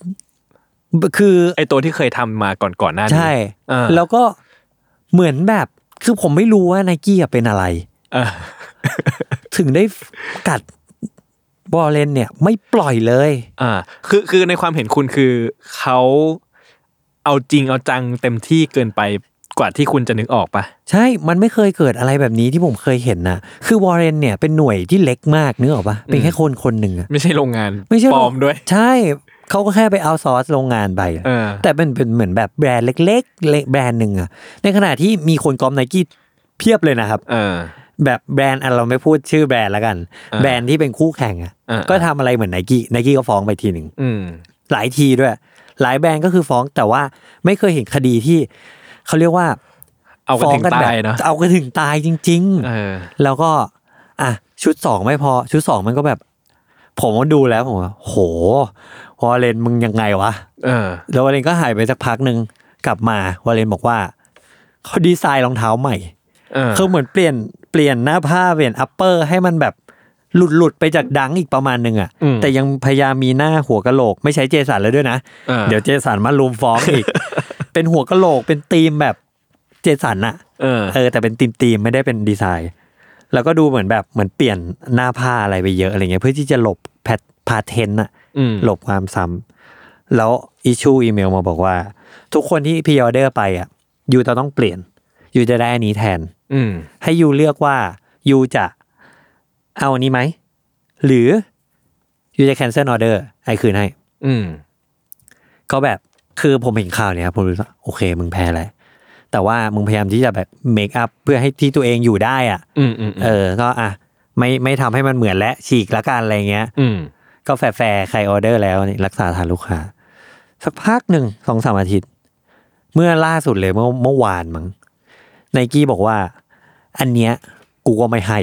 คือไอตัวที่เคยทำมาก่อนก่อนหน้านี้ใช่ อ่าแล้วก็เหมือนแบบคือผมไม่รู้ว่าไนกี้เป็นอะไรเออถึงได้กัด วอร์เรนเนี่ยไม่ปล่อยเลย อ่า คือคือในความเห็นคุณคือเขาเอาจริงเอาจังเต็มที่เกินไปกว่าที่คุณจะนึกออกปะใช่ มันไม่เคยเกิดอะไรแบบนี้ที่ผมเคยเห็นนะคือวอร์เรนเนี่ยเป็นหน่วยที่เล็กมากนึกออกปะเป็นแค่คนคนหนึ่งอะไม่ใช่โรงงานไม่ใช่ปลอมด้วย ใช่เขาก็แค่ไปเอา source โรงงานไปอะเออแต่เป็นเป็นเหมือนแบบแบรนด์เล็กๆเล็กแบรนด์หนึ่งอะในขณะที่มีคนก๊อปไนกี้เพียบเลยนะครับเออ แบบแบรนด์อันเราไม่พูดชื่อแบรนด์แล้วกันอ่าแบรนด์ที่เป็นคู่แข่งอะอ่าก็ทำอะไรเหมือนไนกี้ไนกี้ก็ฟ้องไปทีหนึ่งอืมหลายทีด้วย หลายแบรนด์ก็คือฟ้องแต่ว่าไม่เคยเห็นคดีที่เขาเรียกว่าเอากันฟ้ถึงแบบตายเนาะเอากันถึงตายจริงๆเออแล้วก็อะชุดสองไม่พอชุดสองมันก็แบบ ผมก็ดูแล้วผมว่าโหวอร์เรนมึงยังไงวะเออแล้ววอลเลนก็หายไปสักพักหนึ่งกลับมาวอลเลนบอกว่าเขาดีไซน์รองเท้าใหม่เออ คือเหมือนเปลี่ยนเปลี่ยนหน้าผ้าเปลี่ยนอัปเปอร์ให้มันแบบหลุดหลุดไปจากดังอีกประมาณหนึ่งอะอืมแต่ยังพยายามมีหน้าหัวกะโหลก ไม่ใช้เจสันแล้วด้วยนะออเดี๋ยวเจสันมาลุมฟ้องอีก เป็นหัวกะโหลกเป็นธีมแบบเจสันอะเออเออแต่เป็นตีมตีมๆไม่ได้เป็นดีไซน์แล้วก็ดูเหมือนแบบเหมือนเปลี่ยนหน้าผ้าอะไรไปเยอะอะไรเงี้ยเพื่อที่จะหลบแพทพาเทนอะอืมหลบความซ้ำแล้วอิชูอีเมลมาบอกว่า ทุกคนที่พ r ออเดอร์ไปอะยูจะต้องเปลี่ยน ยูจะได้อันนี้แทน อืมให้ยูเลือกว่ายูจะเอาอันนี้ไหม หรือยูจะ cancel order ไอ้คืนให้ อืมก็แบบคือผมเห็นข่าวเนี่ยครับผมรู้สึกว่าโอเค มึงแพ้แหละแต่ว่ามึงพยายามที่จะแบบเมคอัพเพื่อให้ที่ตัวเองอยู่ได้อะอืมอืมเออ ก็อะไม่ไม่ทำให้มันเหมือนและฉีกละกันอะไรเงี้ย อืมก็แฟร์ๆใครออเดอร์แล้วนี่รักษาฐานลูกค้า สักพักหนึ่งสองสามอาทิตย์ เมื่อล่าสุดเลยเมื่อเมื่อวานมั้ง ไนกี้บอกว่า อันเนี้ยกูก็ไม่ให้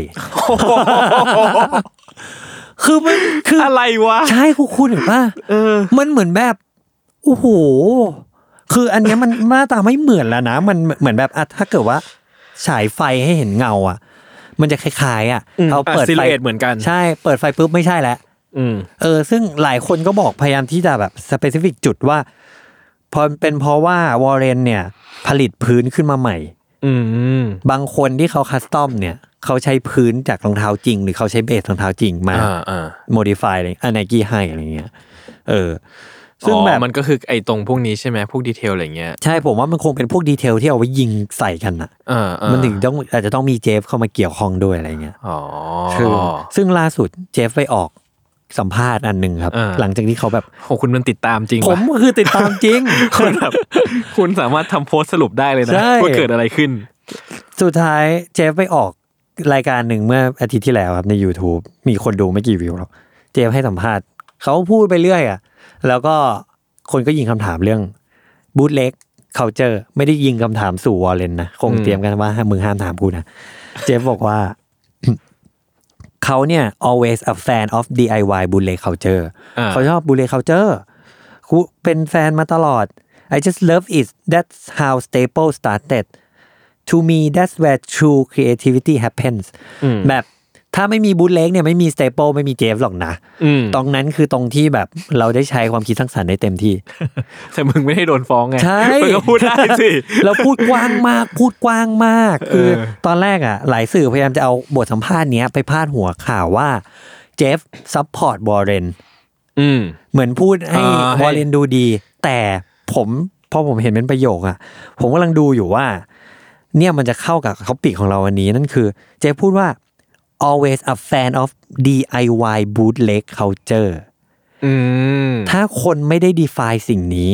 คือมันคืออะไรวะ ใช่คุณคุณเห็นป่ะเออมันเหมือนแบบโอ้โหคืออันเนี้ยมันหน้าตาไม่เหมือนแล้วนะ มันเหมือนแบบอะถ้าเกิดว่า ฉายไฟให้เห็นเงา อะ มันจะคล้ายๆ อะอืมเขาเปิดอะไฟ silhouette เหมือนกันใช่ เปิดไฟปุ๊บไม่ใช่แล้วอืมเออ ซึ่งหลายคนก็บอกพยายามที่จะแบบ specific จุดว่าพอเป็นเพราะว่าวอร์เรนเนี่ย ผลิตพื้นขึ้นมาใหม่อืม บางคนที่เขา custom เนี่ยเขาใช้พื้นจากรองเท้าจริง หรือเขาใช้ base รองเท้าจริงมาอ่าอ่า modify อะไรอันไนกี้ให้อะไรเงี้ย เออ ซึ่งอ๋อแบบมันก็คือไอ้ตรงพวกนี้ใช่ไหมพวก detail อะไรเงี้ย ใช่ผมว่ามันคงเป็นพวก detail ที่เอาไว้ยิงใส่กันอะเออเออมันถึงต้องอาจจะต้องมีเจฟเข้ามาเกี่ยวข้องด้วยอะไรเงี้ย อ๋อคือซึ่งล่าสุดเจฟไปออก สัมภาษณ์อันหนึ่งครับอ่าหลังจากที่เขาแบบโหคุณมันติดตามจริงผมว่ะก็คือติดตามจริงคุณแบบคุณสามารถทำโพสต์สรุปได้เลยนะใช่ว่าเกิดอะไรขึ้น สุดท้ายเจฟไปออกรายการหนึ่งเมื่ออาทิตย์ที่แล้วครับใน YouTube มีคนดูไม่กี่วิวหรอกเจฟให้สัมภาษณ์เขาพูดไปเรื่อยอะ แล้วก็คนก็ยิงคำถามเรื่องบูธเล็กเขาเจอไม่ได้ยิงคำถามสู่วอลเลนนะคงอืมเตรียมกันว่ามึงห้ามถามกูนะเจฟบอกว่า เขาเนี่ย always a fan of DIY bootleg culture อ่าเขาชอบ bootleg culture กูเป็นแฟนมาตลอด I just love it that's how staple started to me that's where true creativity happens อืมแบบ ถ้าไม่มีบูทเล็กเนี่ยไม่มีสเตเปิลไม่มีเจฟหรอกนะอืมตรงนั้นคือตรงที่แบบเราได้ใช้ความคิดสร้างสรรค์ได้เต็มที่ แต่มึงไม่ได้โดนฟ้องไงใช่มึงก็พูดได้สิเราพูดกว้างมากพูดกว้างมาก คือเออตอนแรกอะ หลายสื่อพยายามจะเอาบทสัมภาษณ์เนี้ยไปพาดหัวข่าวว่าเจฟ support วอร์เรนอืมเหมือนพูดให้อ่าให้วอร์เรนดูดี แต่ผมพอผมเห็นเป็นประโยคอะ ผมกำลังดูอยู่ว่า เนี่ยมันจะเข้ากับ topic ของเราวันนี้นั่นคือ เจฟพูดว่า always a fan of DIY bootleg culture อืมถ้าคนไม่ได้ define สิ่งนี้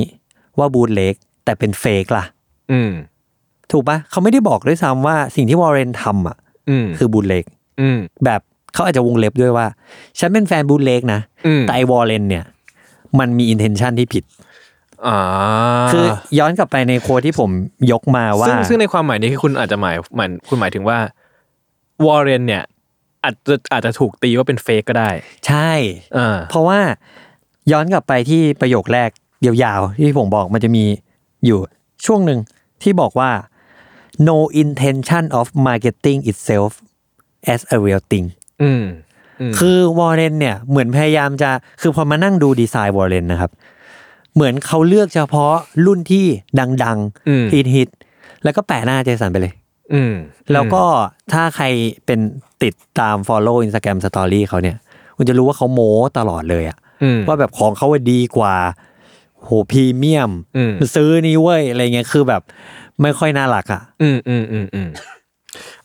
ว่า bootleg แต่เป็น fake ล่ะอืมถูกปะเขาไม่ได้บอกด้วยซ้ำว่าสิ่งที่วอร์เรนทำอะอืมคือ bootleg อืมแบบเขาอาจจะวงเล็บด้วยว่า ฉันเป็นแฟน bootleg นะอืมแต่ไอ้วอร์เรนเนี่ย มันมี intention ที่ผิดอ่าคือย้อนกลับไปใน quote ที่ผมยกมาว่า ซึ่งซึ่งในความหมายนี้คือคุณอาจจะหมายหมายคุณหมายถึงว่าวอร์เรนเนี่ย อาจจะอาจจะถูกตีว่าเป็น fake ก็ได้ ใช่อ่าเพราะว่าย้อนกลับไปที่ประโยคแรกยาวๆที่ผมบอกมันจะมีอยู่ช่วงหนึ่งที่บอกว่า no intention of marketing itself as a real thing อืมอืมคือวอร์เรนเนี่ยเหมือนพยายามจะคือพอมานั่งดูดีไซน์วอร์เรนนะครับ เหมือนเขาเลือกเฉพาะรุ่นที่ดังอืมๆฮิตฮิตๆแล้วก็แปะหน้าเจสันไปเลย อืมแล้วก็ถ้าใครเป็นติดตาม Follow Instagram Story เขาเนี่ย คุณจะรู้ว่าเขาโม้ตลอดเลยอะอืมว่าแบบของเขาว่าดีกว่าโหพรีเมียมอืมซื้อนี่เว้ยอะไรเงี้ยคือแบบไม่ค่อยน่ารักอะอืมอืมอืมอืม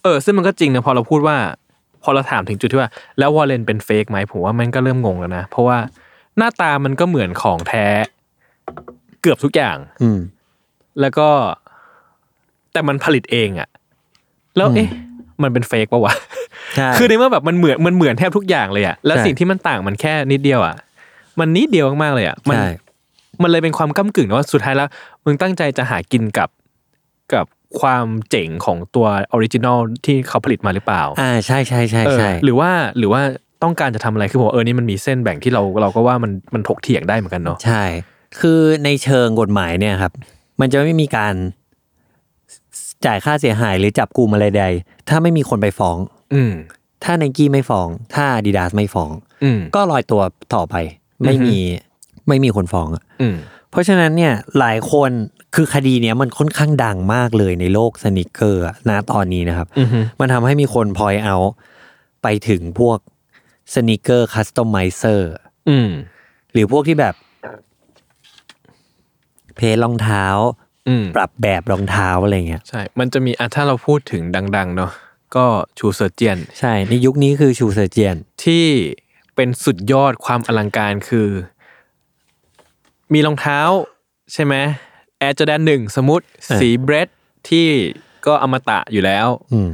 เออ ซึ่งมันก็จริงนะพอเราพูดว่า พอเราถามถึงจุดที่ว่า แล้ววอลเลนเป็นเฟกไหมผมว่ามันก็เริ่มงงแล้วนะ เพราะว่าหน้าตามันก็เหมือนของแท้ เกือบทุกอย่าง อืมแล้วก็ แต่มันผลิตเองอะ แล้วเอ๊ะมันเป็น fake ปะวะใช่คือในเมื่อแบบมันเหมือนมันเหมือนแทบทุกอย่างเลยอะแล้วใช่สิ่งที่มันต่างมันแค่นิดเดียวอะมันนิดเดียวมากๆเลยอะมัใช่มันเลยเป็นความก้ำกึ่งนะว่าสุดท้ายแล้วมึงตั้งใจจะหากินกับกับความเจ๋งของตัว original ที่เขาผลิตมาหรือเปล่า อ่าใช่ใช่ใช่เออใช่หรือว่าหรือว่าต้องการจะทำอะไรคือบอกว่าเออนี่มันมีเส้นแบ่งที่เราเราก็ว่ามันมันถกเถียงได้เหมือนกันเนาะใช่ คือในเชิงกฎหมายเนี่ยครับ มันจะไม่มีการ จ่ายค่าเสียหายหรือจับกลุ่มอะไรใด ถ้าไม่มีคนไปฟ้อง อืม ถ้าไนกี้ไม่ฟ้อง ถ้าดีดาสไม่ฟ้อง อืม ก็ลอยตัวต่อไป ไม่มีไม่มีคนฟ้องอะอืม เพราะฉะนั้นเนี่ยหลายคนคือคดีเนี้ยมันค่อนข้างดังมากเลยในโลกสนิเกอร์อะนะตอนนี้นะครับ อือฮึ มันทำให้มีคนพอยเอาไปถึงพวก sneaker customizer อืม หรือพวกที่แบบ เพลรองเท้าอืม ปรับแบบรองเท้าอะไรเงี้ยใช่ มันจะมีอะถ้าเราพูดถึงดัง ๆ เนาะก็ Shoe Surgeon ใช่ในยุคนี้คือ Shoe Surgeon ที่เป็นสุดยอดความอลังการคือ มีรองเท้าใช่ไหม Air Jordan หนึ่งสมมติเออสี Bredที่ก็อมตะอยู่แล้วอืม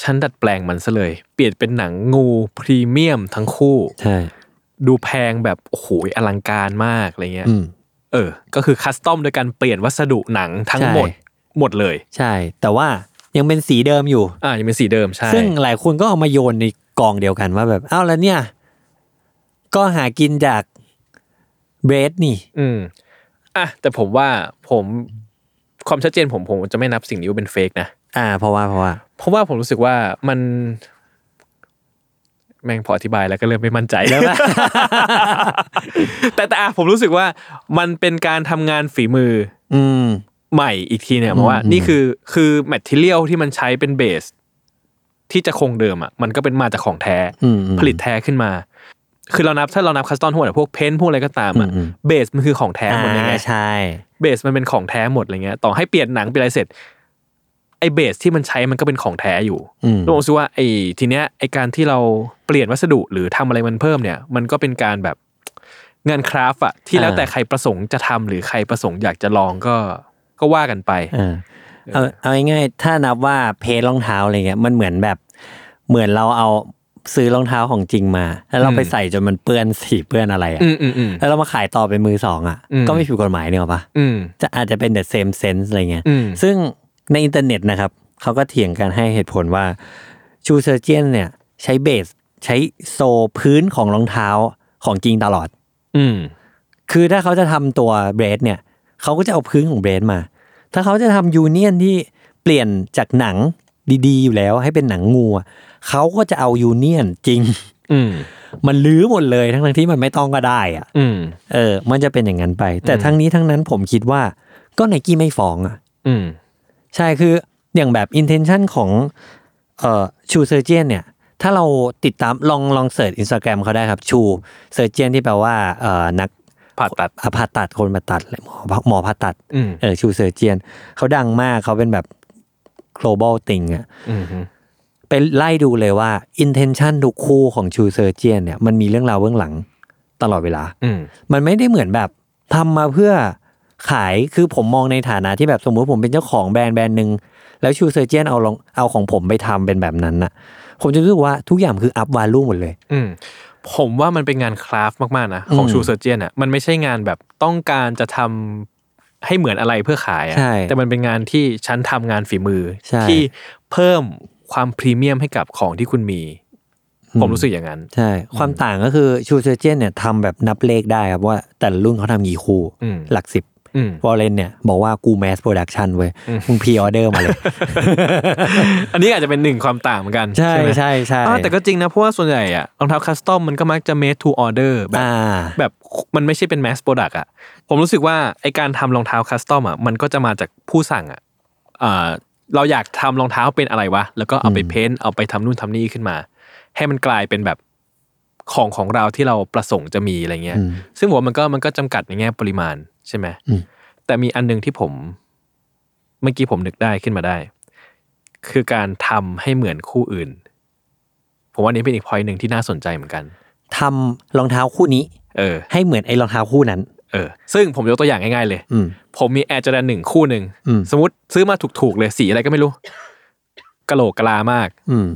ฉันดัดแปลงมันซะเลย เปลี่ยนเป็นหนังงูพรีเมียมทั้งคู่ ใช่ ดูแพงแบบโอ้โหอลังการมากอะไรเงี้ยอืม เออ ก็คือคัสตอมโดยการเปลี่ยนวัสดุหนังทั้งหมดใช่หมดเลย ใช่ แต่ว่ายังเป็นสีเดิมอยู่ อ่ายังเป็นสีเดิมใช่ ซึ่งหลายคนก็เอามาโยนในกองเดียวกันว่าแบบอ้าวแล้วเนี่ย ก็หากินจากเบรดนี่ อืมอะแต่ผมว่าผมความชัดเจนผมผมจะไม่นับสิ่งนี้ว่าเป็น fake นะ อ่า เพราะว่าเพราะว่า เพราะว่าผมรู้สึกว่ามัน แม่งพออธิบายแล้วก็เริ่มไม่มั่นใจแล้วว่าแต่แต่อะผมรู้สึกว่ามันเป็นการทำงานฝีมือ อืมใหม่อีกทีเนี่ยเพราะว่าอืมนี่คือคือ material ที่มันใช้เป็น base ที่จะคงเดิมอะมันก็เป็นมาจากของแท้อืมอืมผลิตแท้ขึ้นมา คือเรานับถ้าเรานับคัสตอมทั้งหมดอะพวกเพ้นท์พวกอะไรก็ตามอะอืมอืมเบสมันคือของแท้หมดเลยไงอ่าใช่เบสมันเป็นของแท้หมดอะไรเงี้ยต่อให้เปลี่ยนหนังเปลี่ยนอะไรเสร็จ ไอ้เบสที่มันใช้มันก็เป็นของแท้อยู่อืมแล้วผมรู้สึกว่าไอ้ทีเนี้ยไอ้การที่เราเปลี่ยนวัสดุหรือทำอะไรมันเพิ่มเนี่ย มันก็เป็นการแบบงานคราฟต์อะที่แล้วแต่ใครประสงค์จะทำหรือใครประสงค์อยากจะลองก็ก็ว่ากันไปอ่าเอาเอาง่ายๆถ้านับว่าเพจรองเท้าอะไรเงี้ยมันเหมือนแบบเหมือนเราเอาซื้อรองเท้าของจริงมา แล้วเราไปอืมใส่จนมันเปื้อนสีเปื้อนอะไรอะอืมอืมอืมแล้วเรามาขายต่อเป็นมือสองอะอืมก็ไม่ผิดกฎหมายเนี่ยหรอปะอืมจะอาจจะเป็น the same sense อะไรเงี้ยอืมซึ่ง ในอินเทอร์เน็ตนะครับเขาก็เถียงกันให้เหตุผลว่า Shoe Surgeon เนี่ยใช้ base ใช้ sole พื้นของรองเท้าของจริงตลอด อืม คือถ้าเขาจะทำตัว Bred เนี่ยเขาก็จะเอาพื้นของ Bred มา ถ้าเขาจะทำ Union ที่เปลี่ยนจากหนังดีๆ อยู่แล้วให้เป็นหนังงูอะเขาก็จะเอา Union จริง อืมมันรื้อหมดเลยทั้งๆที่มันไม่ต้องก็ได้อะ อืมเออ มันจะเป็นอย่างนั้นไป แต่ทั้งนี้ทั้งนั้นผมคิดว่า ก็ไนกี้ไม่ฟ้องอะ อืม ใช่คืออย่างแบบ intention ของเอ่อ Shoe Surgeon เนี่ยถ้าเราติดตามลองลอง search อินสตาแกรมเขาได้ครับ Shoe Surgeon ที่แปลว่าเอ่อนักผ่าตัดอะผ่าตัดคนผ่าตัดหมอหมอผ่าตัดอืมเออ Shoe Surgeon เขาดังมากเขาเป็นแบบ global thing อะอืมฮึไปไล่ดูเลยว่า intention ทุกคู่ของ Shoe Surgeon เนี่ยมันมีเรื่องราวเบื้องหลังตลอดเวลาอืมมันไม่ได้เหมือนแบบทำมาเพื่อ ขายคือผมมองในฐานะที่แบบสมมุติผมเป็นเจ้าของแบรนด์แบรนด์หนึ่งแล้ว Shoe Surgeon เอาลองเอาของผมไปทำเป็นแบบนั้นน่ะ ผมจะรู้สึกว่าทุกอย่างคือ up value หมดเลย อืมผมว่ามันเป็นงาน craft มากๆนะของอืม Shoe Surgeon อะมันไม่ใช่งานแบบต้องการจะทำให้เหมือนอะไรเพื่อขายอะใช่แต่มันเป็นงานที่ฉันทำงานฝีมือใช่ที่เพิ่มความพรีเมียมให้กับของที่คุณมี ผมรู้สึกอย่างนั้น ใช่ ความต่างก็คือ Shoe Surgeon เนี่ยทำแบบนับเลขได้ครับว่าแต่ละรุ่นเขาทำกี่คู่อืมหลักสิบอืม Warren เนี่ยบอกว่ากู mass production เว้ยอืมมึง pre-order มาเลย อันนี้อาจจะเป็นหนึ่งความต่างเหมือนกัน ใช่ไหมใช่ใช่อ่าแต่ก็จริงนะ เพราะว่าส่วนใหญ่อะรองเท้าคัสตอมมันก็มักจะ made to order แบบอ่าแบบมันไม่ใช่เป็น mass product อะผมรู้สึกว่าไอการทำรองเท้าคัสตอมอะมันก็จะมาจากผู้สั่งอะอ่าเราอยากทำรองเท้าเป็นอะไรวะ แล้วก็เอาไปเพ้นท์เอาไปทำนู่นทำนี่ขึ้นมา ให้มันกลายเป็นแบบของของเราที่เราประสงค์จะมีอะไรเงี้ยอืมซึ่งผมว่ามันก็มันก็จำกัดในแง่ปริมาณ ใช่ไหมอืมแต่มีอันหนึงที่ผม เมื่อกี้ผมนึกได้ขึ้นมาได้ คือการทำให้เหมือนคู่อื่น ผมว่านี้เป็นอีกพอยหนึ่งที่น่าสนใจเหมือนกันทำรองเท้าคู่นี้ เออ ให้เหมือนไอ้รองเท้าคู่นั้น เออ ซึ่งผมยกตัวอย่างง่ายๆเลยอืมผมมีแอร์จอแดนหนึ่งคู่หนึ่งอืมสมมติซื้อมาถูกๆเลยสีอะไรก็ไม่รู้กะโหลกกะลามาก อืม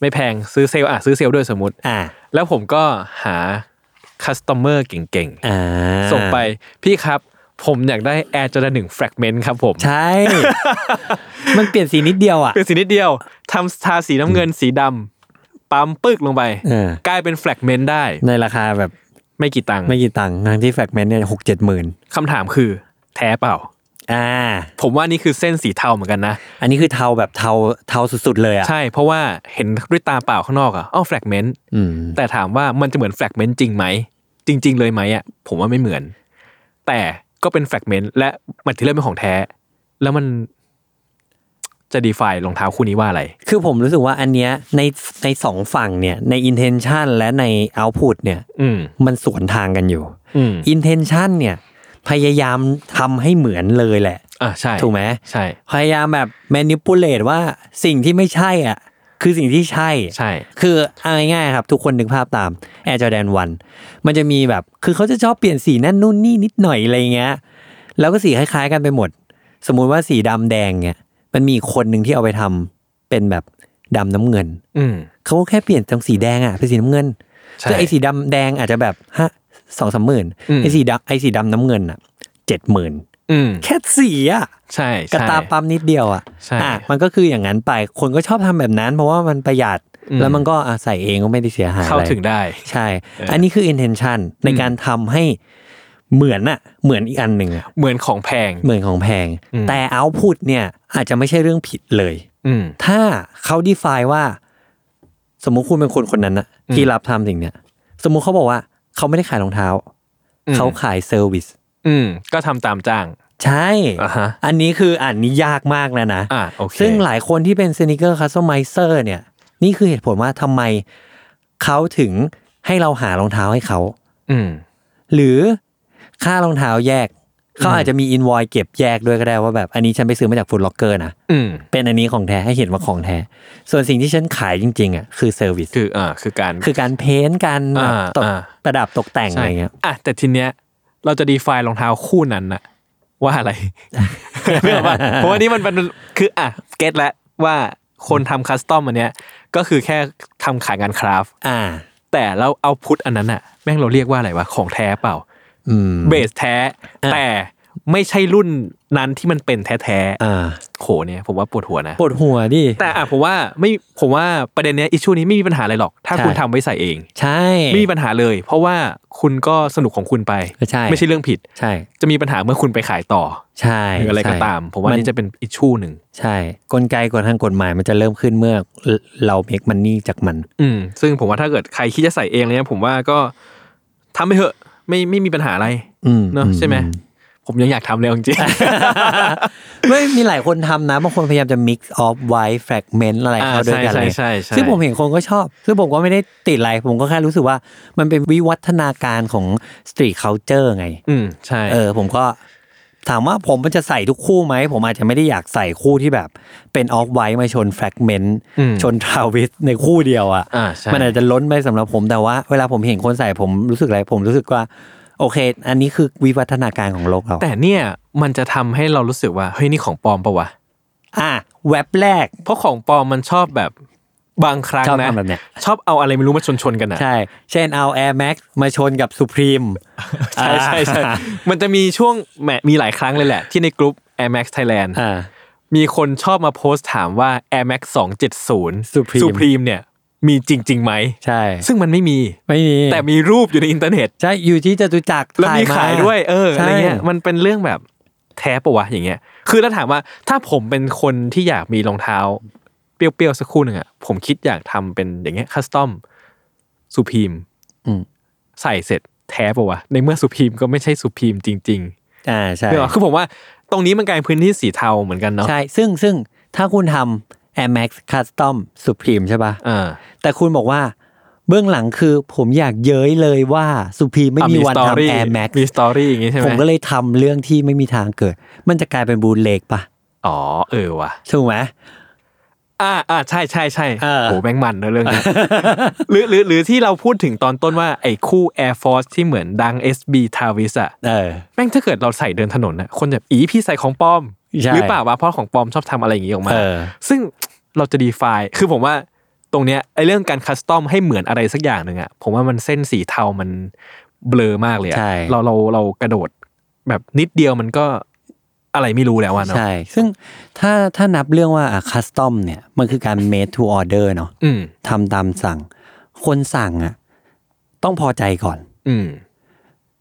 ไม่แพงซื้อเซลล์อะซื้อเซลล์ด้วยสมมติอ่า แล้วผมก็หา customer เก่งอ่าๆส่งไปพี่ครับผมอยากได้ Air Jordan หนึ่ง Fragment ครับผม ใช่ มันเปลี่ยนสีนิดเดียวอะ เป็นสีนิดเดียวทำทาสีน้ำเงินสีดำปั๊มปึกลงไปเออกลายเป็น Fragment ได้ ในราคาแบบไม่กี่ตังค์ไม่กี่ตังค์ทั้งที่แฟกเมนต์เนี่ยหกเจ็ดหมื่นคำถามคือ แท้เปล่า อ่าผมว่านี่คือเส้นสีเทาเหมือนกันนะ อันนี้คือเทาแบบเทาเทาสุดๆเลยอะใช่เพราะว่าเห็นด้วยตาเปล่าข้างนอกอะอ้อแฟกเมนต์อืมแต่ถามว่ามันจะเหมือนแฟกเมนต์จริงไหมจริง ๆ เลยไหมอะผมว่าไม่เหมือน แต่ก็เป็นแฟกเมนต์และมันที่เริ่มเป็นของแท้ แล้วมันจะดีไฟรองเท้าคู่นี้ว่าอะไร คือผมรู้สึกว่าอันเนี้ยในในสองฝั่งเนี่ยใน intention และใน output เนี่ยอืมมันสวนทางกันอยู่อืม intention เนี่ย พยายามทำให้เหมือนเลยแหละอะใช่ถูกไหมใช่ พยายามแบบ manipulate ว่าสิ่งที่ไม่ใช่อะ คือสิ่งที่ใช่ใช่ คือเอาง่ายๆครับ ทุกคนนึกภาพตาม Air Jordan 1มันจะมีแบบคือเขาจะชอบเปลี่ยนสีนั่นนู่นนี่นิดหน่อยอะไรเงี้ยแล้วก็สีคล้ายๆกันไปหมด สมมุติว่าสีดำแดงเนี่ยมันมีคนหนึ่งที่เอาไปทำเป็นแบบดำน้ำเงิน อืมเขาก็แค่เปลี่ยนจากสีแดงอะเป็นสีน้ำเงินใช่คือไอ้สีดำแดงอาจจะแบบห้า สองสามหมื่นอืมไอ้สีดำไอ้สีดำน้ำเงินอะเจ็ดหมื่นอืมแค่สีอะใช่กระใช่ตาปั๊มนิดเดียวอะใช่อะมันก็คืออย่างนั้นไปคนก็ชอบทำแบบนั้น เพราะว่ามันประหยัดอืมแล้วมันก็อะใส่เองก็ไม่ได้เสียหายเข้าอะไรถึงได้ใช่เอออัอันนี้คือ intention ในการทำให้เหมือนอะเหมือนอีกอันหนึ่งอะเหมือนของแพงเหมือนของแพงอืมแต่ output เนี่ยอาจจะไม่ใช่เรื่องผิดเลยอืมถ้าเขา define ว่า สมมุติคุณเป็นคนคนนั้นนะอืมที่รับทำสิ่งเนี้ย สมมุติเขาบอกว่า เขาไม่ได้ขายรองเท้าอืมเขาขาย service อืม ก็ทำตามจ้าง ใช่อ่าฮะอันนี้คืออันนี้ยากมากนะนะ อ่าโอเค ซึ่งหลายคนที่เป็น sneaker customizer เนี่ย นี่คือเหตุผลว่าทำไมเขาถึงให้เราหารองเท้าให้เขา อืม หรือค่ารองเท้าแยก เขาอาจจะมีอินวอยเก็บแยกด้วยก็ได้ว่าแบบอันนี้ฉันไปซื้อมาจาก Foot Locker นะอืมเป็นอันนี้ของแท้ให้เห็นว่าของแท้ ส่วนสิ่งที่ฉันขายจริงๆอะคือเซอร์วิสคืออ่าคือการคือการเพ้นท์การแบบอ่าตกอ่าประดับตกแต่งอะไรเงี้ยอะแต่ทีเนี้ยเราจะดีไฟรองเท้าคู่นั้นนะว่าอะไรเรื่องว่าเพราะว่านี่มันเป็นคืออะเก็ตแล้วว่าคนทำคัสตอมอันเนี้ยก็คือแค่ทำขายงานคราฟต์อ่า แต่เราเอาพุทอันนั้นอะแม่งเราเรียกว่าอะไรวะของแท้เปล่าอืม เบสแท้อะแต่ไม่ใช่รุ่นนั้นที่มันเป็นแท้อ่าๆโหเนี่ยผมว่าปวดหัวนะ ปวดหัวดิ แต่อะผมว่าไม่ผมว่าประเด็นเนี้ยอิชชูนี้ไม่มีปัญหาอะไรหรอก ถ้าใช่คุณทำไว้ใส่เอง ใช่ ไม่มีปัญหาเลย เพราะว่าคุณก็สนุกของคุณไป ใช่ ไม่ใช่เรื่องผิด ใช่ จะมีปัญหาเมื่อคุณไปขายต่อ ใช่หรืออะไรก็ใช่ตาม ผมว่านี่จะเป็นอิชชูหนึ่ง ใช่ กลไกกฎทางกฎหมายมันจะเริ่มขึ้นเมื่อเราเมคมันนี่จากมัน อืม ซึ่งผมว่าถ้าเกิดใครคิดจะใส่เองเนี่ยผมว่าก็ทำไปเถอะ ไม่ไม่มีปัญหาอะไรอืมเนอะอืมใช่ไหมอืมผมยังอยากทำเลยเอาจริงไม่มีหลายคนทำนะบางคนพยายามจะ mix of white fragment อะไรเข้าด้วยกันอ่าใช่เลยใช่ใช่ซึ่งผมเห็นคนก็ชอบ ซึ่งผมก็ไม่ได้ติดอะไร ผมก็แค่รู้สึกว่ามันเป็นวิวัฒนาการของ street culture ไง อืมใช่ เออ ผมก็ ถามว่าผมมันจะใส่ทุกคู่ไหม ผมอาจจะไม่ได้อยากใส่คู่ที่แบบเป็น off white มาชน fragment อืมชนทราวิสในคู่เดียวอะอ่าใช่มันอาจจะล้นไปสำหรับผมแต่ว่า เวลาผมเห็นคนใส่ผมรู้สึกอะไร ผมรู้สึกว่า โอเค อันนี้คือวิวัฒนาการของโลกเราแต่เนี่ยมันจะทำให้เรารู้สึกว่าเฮ้ยนี่ของปลอมปะวะอะแว็บแรก เพราะของปลอมมันชอบแบบ บางครั้งชอบนะทำแบบเนี้ยชอบเอาอะไรไม่รู้มาชนชนๆกันอะใช่ เช่นเอา Air Max มาชนกับ Supreme ใช่ใช่ใช่มันจะมีช่วงแหมมีหลายครั้งเลยแหละ ที่ในกลุ่ม Air Max Thailand อ่ามีคนชอบมาโพสต์ถามว่า Air Max 270 Supreme Supreme เนี่ยมีจริงๆไหมใช่ ซึ่งมันไม่มีไม่มี แต่มีรูปอยู่ในอินเทอร์เน็ต ใช่ อยู่ที่จตุจักรแล้วมีขายด้วย เออใช่อะไรเงี้ยมันเป็นเรื่องแบบแท้ปะวะอย่างเงี้ย คือถ้าถามว่าถ้าผมเป็นคนที่อยากมีรองเท้า เปรี้ยวๆสักคู่หนึ่งอะผมคิดอยากทำเป็นอย่างเงี้ยคัสตอมสุพีมอืมใส่เสร็จแท้ปะวะในเมื่อสุพีมก็ไม่ใช่สุพีมจริงอ่าใช่ๆเนกอะคือผมว่าตรงนี้มันกลายเป็นพื้นที่สีเทาเหมือนกันเนาะใช่ซึ่งซึ่งถ้าคุณทำ Air Max Custom Supreme ใช่ป่ะอ่าแต่คุณบอกว่าเบื้องหลังคือผมอยากเย้ยเลยว่า Supreme ไม่มีวันสตอรี่ทำ Air Max มีสตอรี่อย่างงี้ใช่ไหมผมก็เลยทำเรื่องที่ไม่มีทางเกิด มันจะกลายเป็นบูลเล็กป่ะอ๋อเออว่ะถูกไหม อ่าอ่าใช่ใช่ใช่เออโหแม่งมันนะเรื่องนี้หรือหรือหรือที่เราพูดถึงตอนต้นว่าไอ้คู่ Air Force ที่เหมือนดัง SB Travis อะเออแม่งถ้าเกิดเราใส่เดินถนนนะคนแบบอีพี่ใส่ของปลอมใช่หรือเปล่าวะเพราะของปลอมชอบทำอะไรอย่างงี้ออกมาเออซึ่งเราจะ define คือผมว่าตรงเนี้ยไอ้เรื่องการ custom ให้เหมือนอะไรสักอย่างหนึ่งอะผมว่ามันเส้นสีเทามันเบลอมากเลยอะใช่เราเราเรากระโดดแบบนิดเดียวมันก็ อะไรไม่รู้แล้วอะเนาะใช่ ซึ่งถ้าถ้านับเรื่องว่า custom เนี่ย มันคือการ made to order เนาะอืมทำตามสั่ง คนสั่งอะ ต้องพอใจก่อน อืม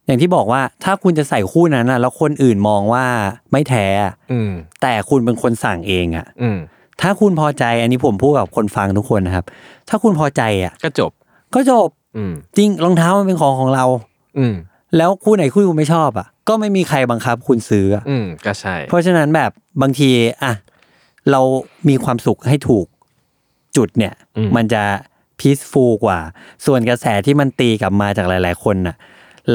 อย่างที่บอกว่าถ้าคุณจะใส่คู่นั้นอะ แล้วคนอื่นมองว่าไม่แท้อะอืม แต่คุณเป็นคนสั่งเองอะ อืม ถ้าคุณพอใจ อันนี้ผมพูดกับคนฟังทุกคนนะครับ ถ้าคุณพอใจอะ ก็จบ ก็จบ อืม จริงรองเท้ามันเป็นของของเรา อืม แล้วคู่ไหนคู่คุณไม่ชอบอะ ก็ไม่มีใครบังคับคุณซื้ออะอืมก็ใช่ เพราะฉะนั้นแบบบางทีอะเรามีความสุขให้ถูกจุดเนี่ย อืม มันจะpeaceful กว่า ส่วนกระแสที่มันตีกลับมาจากหลาย ๆ คนน่ะ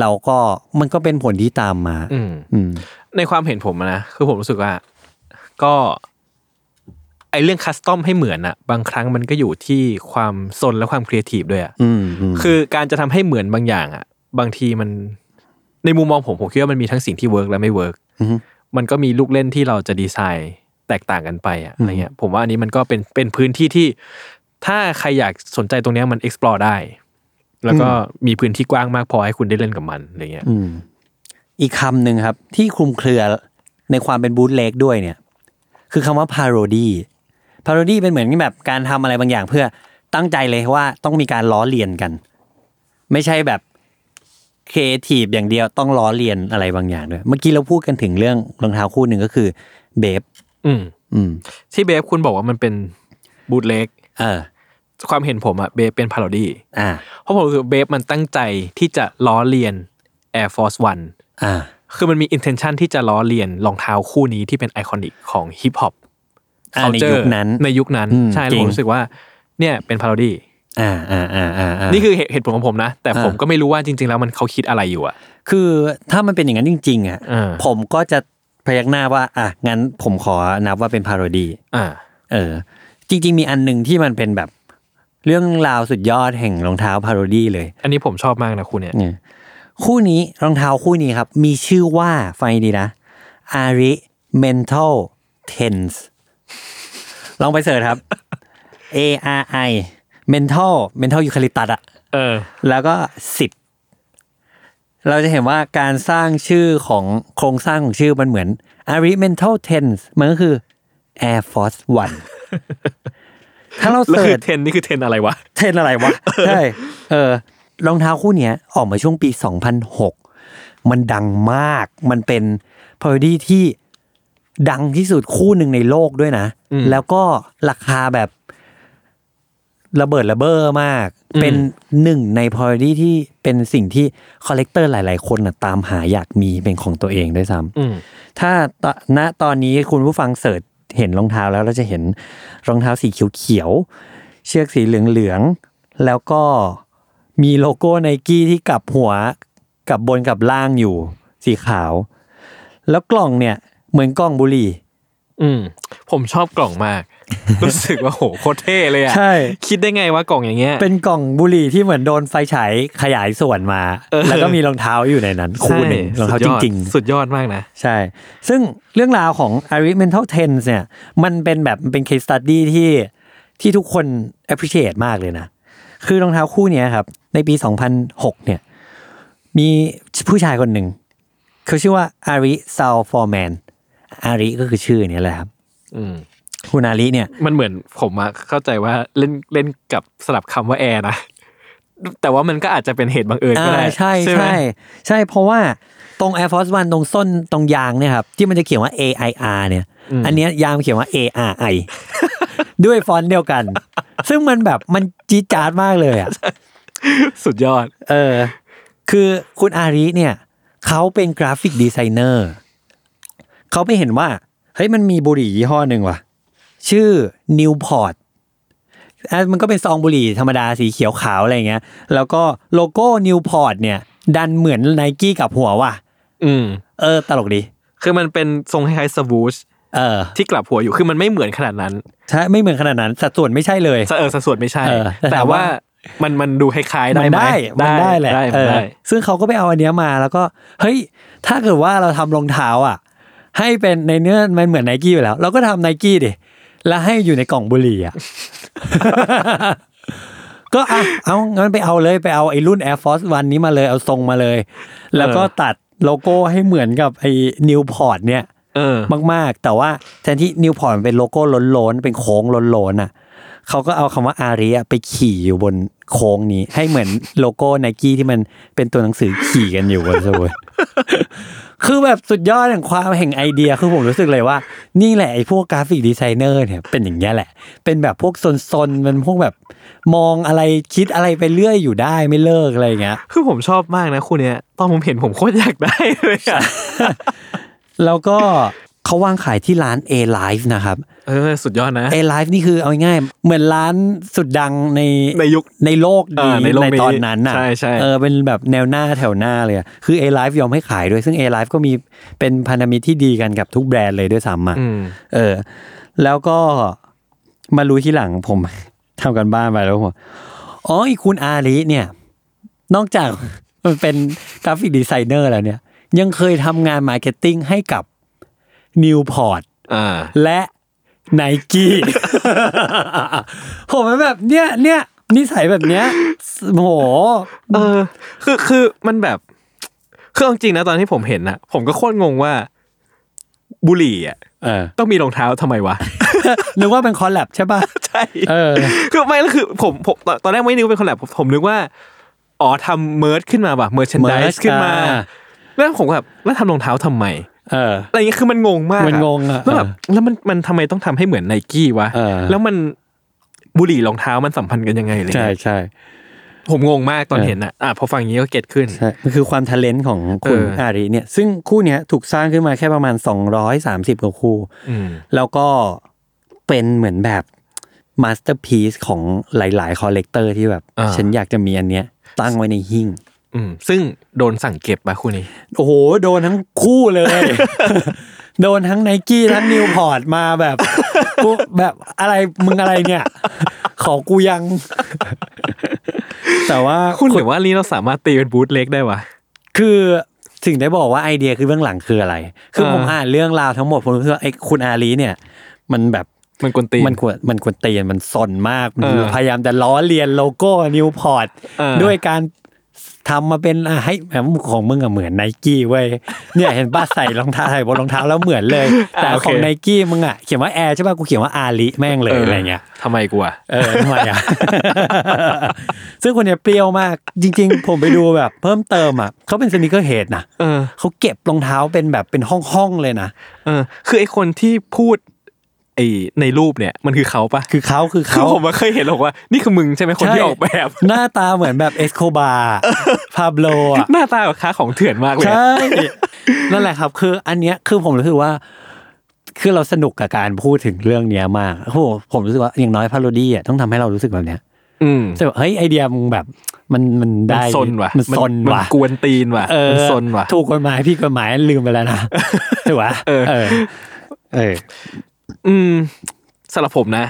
เราก็มันก็เป็นผลที่ตามมา อืม อืม ในความเห็นผมอะนะคือผมรู้สึกว่าก็ไอ้เรื่อง custom ให้เหมือนอะบางครั้งมันก็อยู่ที่ความซนและความครีเอทีฟด้วยอะอืมอืมคือการจะทำให้เหมือนบางอย่างอะบางทีมัน ในมุมมองผมผมคิดว่ามันมีทั้งสิ่งที่ work และไม่ work อืมมันก็มีลูกเล่นที่เราจะดีไซน์แตกต่างกันไปอะอะไรเงี้ยผมว่าอันนี้มันก็เป็นเป็นพื้นที่ที่ ถ้าใครอยากสนใจตรงเนี้ยมัน explore ได้ แล้วก็มีพื้นที่กว้างมากพอให้คุณได้เล่นกับมันอะไรเงี้ยอืมอีกคำหนึ่งครับ ที่คลุมเครือในความเป็น bootleg ด้วยเนี่ย คือคำว่า parody parody เป็นเหมือนแบบการทำอะไรบางอย่างเพื่อตั้งใจเลยว่าต้องมีการล้อเลียนกัน ไม่ใช่แบบ ครีเอทีฟอย่างเดียวต้องล้อเลียนอะไรบางอย่างด้วย เมื่อกี้เราพูดกันถึงเรื่องรองเท้าคู่หนึ่งก็คือ BAPEอืม อืม ที่ BAPE คุณบอกว่ามันเป็น bootleg เออ ความเห็นผมอะ BAPE เป็น parody อ่า เพราะผมรู้สึก BAPE มันตั้งใจที่จะล้อเลียน Air Force One อ่า คือมันมี intention ที่จะล้อเลียนรองเท้าคู่นี้ที่เป็น iconic ของฮิปฮอปอ่าในยุคนั้น ในยุคนั้นอืมใช่จริงแล้วผมรู้สึกว่า เนี่ยเป็น parody อ่าอ่าอ่าอ่าอ่านี่คือเหตุเหตุผลของผมนะ แต่อ่าผมก็ไม่รู้ว่าจริง ๆ แล้วมันเขาคิดอะไรอยู่อะคือถ้ามันเป็นอย่างนั้นจริง ๆ อะอ่าผมก็จะพยักหน้าว่า อะงั้นผมขอนับว่าเป็นพาโรดีอ่า เออ จริง ๆ มีอันหนึ่งที่มันเป็นแบบเรื่องราวสุดยอดแห่งรองเท้าพาโรดีเลย อันนี้ผมชอบมากนะคุณเนี่ยเนี่ยคู่นี้รองเท้าคู่นี้ครับ มีชื่อว่าฟังดีนะ Ari Mental Tense ลองไปเสิร์ชครับ A R I Mental Mental ยูคาลิปตัสอะเออ แล้วก็สิบเราจะเห็นว่าการสร้างชื่อของโครงสร้างของชื่อมันเหมือน Arimental Tense มันก็คือ Air Force One ถ้าเราแล้วเสิคือร์ชเทนนี่คือเทนอะไรวะ เทรนอะไรวะ ใช่ เออ รองเท้าคู่เนี้ยออกมาช่วงปี 2006 มันดังมาก มันเป็นพาราดี้ที่ดังที่สุดคู่หนึ่งในโลกด้วยนะอืมแล้วก็ราคาแบบ ระเบิดระเบ้อมากอืมเป็นหนึ่งใน parody ที่เป็นสิ่งที่ collector หลาย ๆ คนน่ะตามหาอยากมีเป็นของตัวเองด้วยซ้ำอืมถ้า ณตอนนี้คุณผู้ฟัง search เห็นรองเท้าแล้วเราจะเห็นรองเท้าสีเขียวๆเชือกสีเหลืองๆแล้วก็มีโลโก้ไนกี้ที่กลับหัวกลับบนกับล่างอยู่ สีขาว แล้วกล่องเนี่ย เหมือนกล่องบุหรี่ อืม ผมชอบกล่องมาก รู้สึกว่าโหโคตรเท่เลยอะใช่คิดได้ไงว่ากล่องอย่างเงี้ยเป็นกล่องบุหรี่ที่เหมือนโดนไฟฉายขยายส่วนมาเออแล้วก็มีรองเท้าอยู่ในนั้นคู่หนึ่งรองเท้าสุจดยอดริงๆ สุดยอดมากนะ ใช่ ซึ่งเรื่องราวของ Arimental Tense เนี่ย มันเป็นแบบมันเป็น case study ที่ที่ทุกคน appreciate มากเลยนะ คือรองเท้าคู่เนี้ยครับ ในปี 2006 เนี่ย มีผู้ชายคนหนึ่งเขาชื่อว่า Ari Saal Forman Ari ก็คือชื่อเนี้ยแหละครับ อืมคุณ Ari เนี่ย มันเหมือนผมอะเข้าใจว่าเล่นเล่นกับสลับคำว่าแอร์นะ แต่ว่ามันก็อาจจะเป็นเหตุบังเอิญก็ได้อ่าใช่ไหมใช่ใช่เพราะว่าตรง Air Force One ตรงส้นตรงยางเนี่ยครับที่มันจะเขียนว่า AIR เนี่ย อันเนี้ยยางมันเขียนว่า ARI ด้วยฟอนต์เดียวกัน ซึ่งมันแบบมันจี๊ดจ๊าดมากเลยอะสุดยอด เออ คือคุณ Ari เนี่ย เขาเป็น graphic designer เขาไปเห็นว่า เฮ้ยมันมีบุหรี่ยี่ห้อหนึ่งว่ะ ชื่อ Newport อะมันก็เป็นซองบุหรี่ธรรมดาสีเขียวขาวอะไรเงี้ย แล้วก็โลโก้ Newport เนี่ย ดันเหมือนไนกลับหัวว่ะ อืม เออ ตลกดี คือมันเป็นทรงคล้ายๆ Swooshเออ ที่กลับหัวอยู่ คือมันไม่เหมือนขนาดนั้น ใช่ ไม่เหมือนขนาดนั้น สัดส่วนไม่ใช่เลย เออ สัดส่วนไม่ใช่เออแต่แต่ถามว่าว่ามันมันดูคล้ายๆได้มันไหมได้มันได้แหละได้เอมันอได้ซึ่งเขาก็ไปเอาอันเนี้ยมาแล้วก็เฮ้ย ถ้าเกิดว่าเราทำรองเท้าอะ ให้เป็นในเนื้อมันเหมือนไนกี้อยู่แล้ว เราก็ทำไนกี้ดิ แล้วให้อยู่ในกล่องบุหรี่อะ ก็เอาเอางั้นไปเอาเลยไปเอาไอ้รุ่น Air Force One นี้มาเลยเอาทรงมาเลย แล้วก็ตัดโลโก้ให้เหมือนกับไอ้ Newport เนี่ยเออมากๆ แต่ว่าแทนที่นิวพอร์ตเป็นโลโก้โล้นๆเป็นโค้งโล้นๆน่ะเขาก็เอาคำว่าอารีไปขี่อยู่บนโค้งนี้ ให้เหมือนโลโก้ไนกี้ที่มันเป็นตัวหนังสือขี่กันอยู่บนสมุด คือแบบสุดยอดแห่งความแห่งไอเดียคือผมรู้สึกเลยว่า นี่แหละไอ้พวก graphic designer เนี่ยเป็นอย่างเงี้ยแหละ เป็นแบบพวกซนๆมันพวกแบบมองอะไรคิดอะไรไปเรื่อยอยู่ได้ไม่เลิกอะไรอย่างเงี้ย คือผมชอบมากนะคู่เนี้ยตอนผมเห็นผมโคตรอยากได้เลยอะแล้วก็ เขาวางขายที่ร้าน A Live นะครับ เออ สุดยอดนะ A Live นี่คือเอาง่ายๆเหมือนร้านสุดดังในในยุคในโลกอ่านี้ในโลกนี้ตอนนั้นน่ะใช่ใช่เออเป็นแบบแนวหน้าแถวหน้าเลยอะคือ A Live ยอมให้ขายด้วยซึ่ง A Live ก็มีเป็นพันธมิตรที่ดีกันกับทุกแบรนด์เลยด้วยซ้ำอะอืมเออ แล้วก็มารู้ที่หลังผมทำการบ้านไปแล้วผมอ๋ออีคุณอาริเนี่ย นอกจากมันเป็น graphic designer แล้วเนี่ย ยังเคยทำงาน marketing ให้กับ Newport อ่าและไนกี้ผมแบบเนี้ยเนี้ยนิสัยแบบเนี้ยโอ้โหเออ คือคือมันแบบคือเอาจริงนะตอนที่ผมเห็นนะผมก็โคตรงงว่า บุหรี่อะเออต้องมีรองเท้าทำไมวะนึกว่าเป็น collab ใช่ป่ะใช่เออคือไม่แล้วคือผมผมตอนตอนแรกไม่นึกว่าเป็น collab ผมผมนึกว่าอ๋อทำเมิร์ชขึ้นมาว่ะเมิร์ชนดิ merch สขึ้นมาอ่าแล้วผมก็แบบแล้วทำรองเท้าทำไมเอออะไรอย่างเงี้ยคือมันงงมากมันงงอะแล้วแบบแล้วมันมันทำไมต้องทำให้เหมือนไนกี้วะเออแล้วมันบุหรี่รองเท้ามันสัมพันธ์กันยังไงอะไรใช่เงี้ยใช่ผมงงมากตอนเออเห็นอะอะพอฟังอย่างนี้ก็ get ขึ้นใช่มันคือความท ALENT ของคุณเออออารีเนี่ย ซึ่งคู่เนี้ยถูกสร้างขึ้นมาแค่ประมาณ 230กว่าคู่อืมแล้วก็เป็นเหมือนแบบมาสเตอร์พีซของหลาย ๆ คอลเลกเตอร์ที่แบบอ่าฉันอยากจะมีอันเนี้ยตั้งไว้ในหิ้ง อืมซึ่งโดนสั่งเก็บปะคู่นี้ โอ้โห โดนทั้งคู่เลย โดนทั้งไนกี้ทั้งนิวพอร์ตมาแบบกูแบบอะไรมึงอะไรเนี่ย ขอกูยัง แต่ว่าคุณหรือว่านี้เราสามารถตีเป็นบูธเล็กได้วะคือสิ่งได้บอกว่าไอเดียคือเบื้องหลังคืออะไร คือเออผมอ่านเรื่องราวทั้งหมดผมรู้สึกว่าไอ้คุณอาลีเนี่ย มันแบบมันกวนตีนมันควรมันควรเตียนมันสนมาก มันเออพยายามจะล้อเลียนโลโก้นิวพอร์ตเออด้วยการ ทำมาเป็นอะให้แบบของมึงอะเหมือนไนกี้เว้ยเนี่ยเห็นป่ะใส่รองเท้าใส่บนรองเท้าแล้วเหมือนเลย แต่อ่าโอเคของไนกี้มึงอะเขียนว่าแอร์ใช่ป่ะกูเขียนว่าอาลีแม่งเลยอะไรเงี้ยทำไมกูอะเออทำไมอะซึ่งคนเนี้ยเปรี้ยวมากจริง ๆ ผมไปดูแบบ เพิ่มเติมอะเขาเป็น sneakerhead นะเออเขาเก็บรองเท้าเป็นแบบเป็นห้องๆเลยนะเออคือไอคนที่พูดไอในรูปเนี่ยมันคือเขาปะคือเขาคือคือเขาผมมาเคยเห็นหรอกว่านี่คือมึงใช่ไหมคนที่ออกแบบ หน้าตาเหมือนแบบเอสโคบาร์พาโบลอะหน้าตาแบบค้าของเถื่อนมากเลยใช่นั่นแหละครับ คืออันเนี้ยคือผมรู้สึกว่าคือเราสนุกกับการพูดถึงเรื่องเนี้ยมากโอ้โหผมรู้สึกว่าอย่างน้อยพาโรดี้อะต้องทำให้เรารู้สึกแบบเนี้ยอืมรู้สึกว่าเฮ้ยไอเดียมึงแบบมันมันมันได้ซนว่ะมันซนมัว่ะกวนตีนว่ะเออมันซนว่ะถูกกฎหมายพี่กฎหมายลืมไปแล้วนะถูกปะเออ เออเอออืมสำหรับผมนะ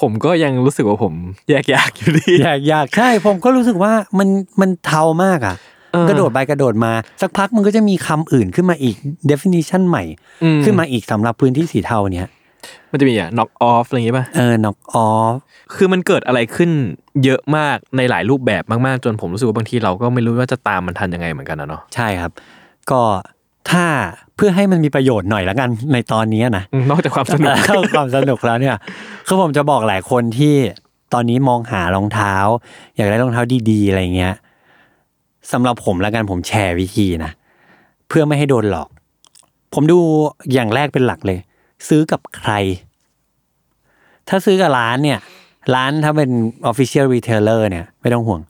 ผมก็ยังรู้สึกว่าผม แยกยากอยู่ดี อยากอยากใช่ผมก็รู้สึกว่ามันมันเทามากอะ เออ กระโดดไปกระโดดมา สักพักมันก็จะมีคำอื่นขึ้นมาอีก definition ใหม่ อืมขึ้นมาอีกสำหรับพื้นที่สีเทาเนี้ยมันจะมีอะ knock off อะไรอย่างงี้ป่ะ เออ knock off คือมันเกิดอะไรขึ้นเยอะมากในหลายรูปแบบมากๆ จนผมรู้สึกว่าบางทีเราก็ไม่รู้ว่าจะตามมันทันยังไงเหมือนกันนะเนาะ ใช่ครับ ก็ ถ้าเพื่อให้มันมีประโยชน์หน่อยละกันในตอนนี้นะอืมนอกจากความสนุกเข้าความสนุกแล้วเนี่ยคือผมจะบอกหลายคนที่ตอนนี้มองหารองเท้า อยากได้รองเท้าดีๆอะไรเงี้ยสำหรับผมแล้วกันผมแชร์วิธีนะเพื่อไม่ให้โดนหลอก ผมดูอย่างแรกเป็นหลักเลย ซื้อกับใคร ถ้าซื้อกับร้านเนี่ย ร้านถ้าเป็น official retailer เนี่ย ไม่ต้องห่วง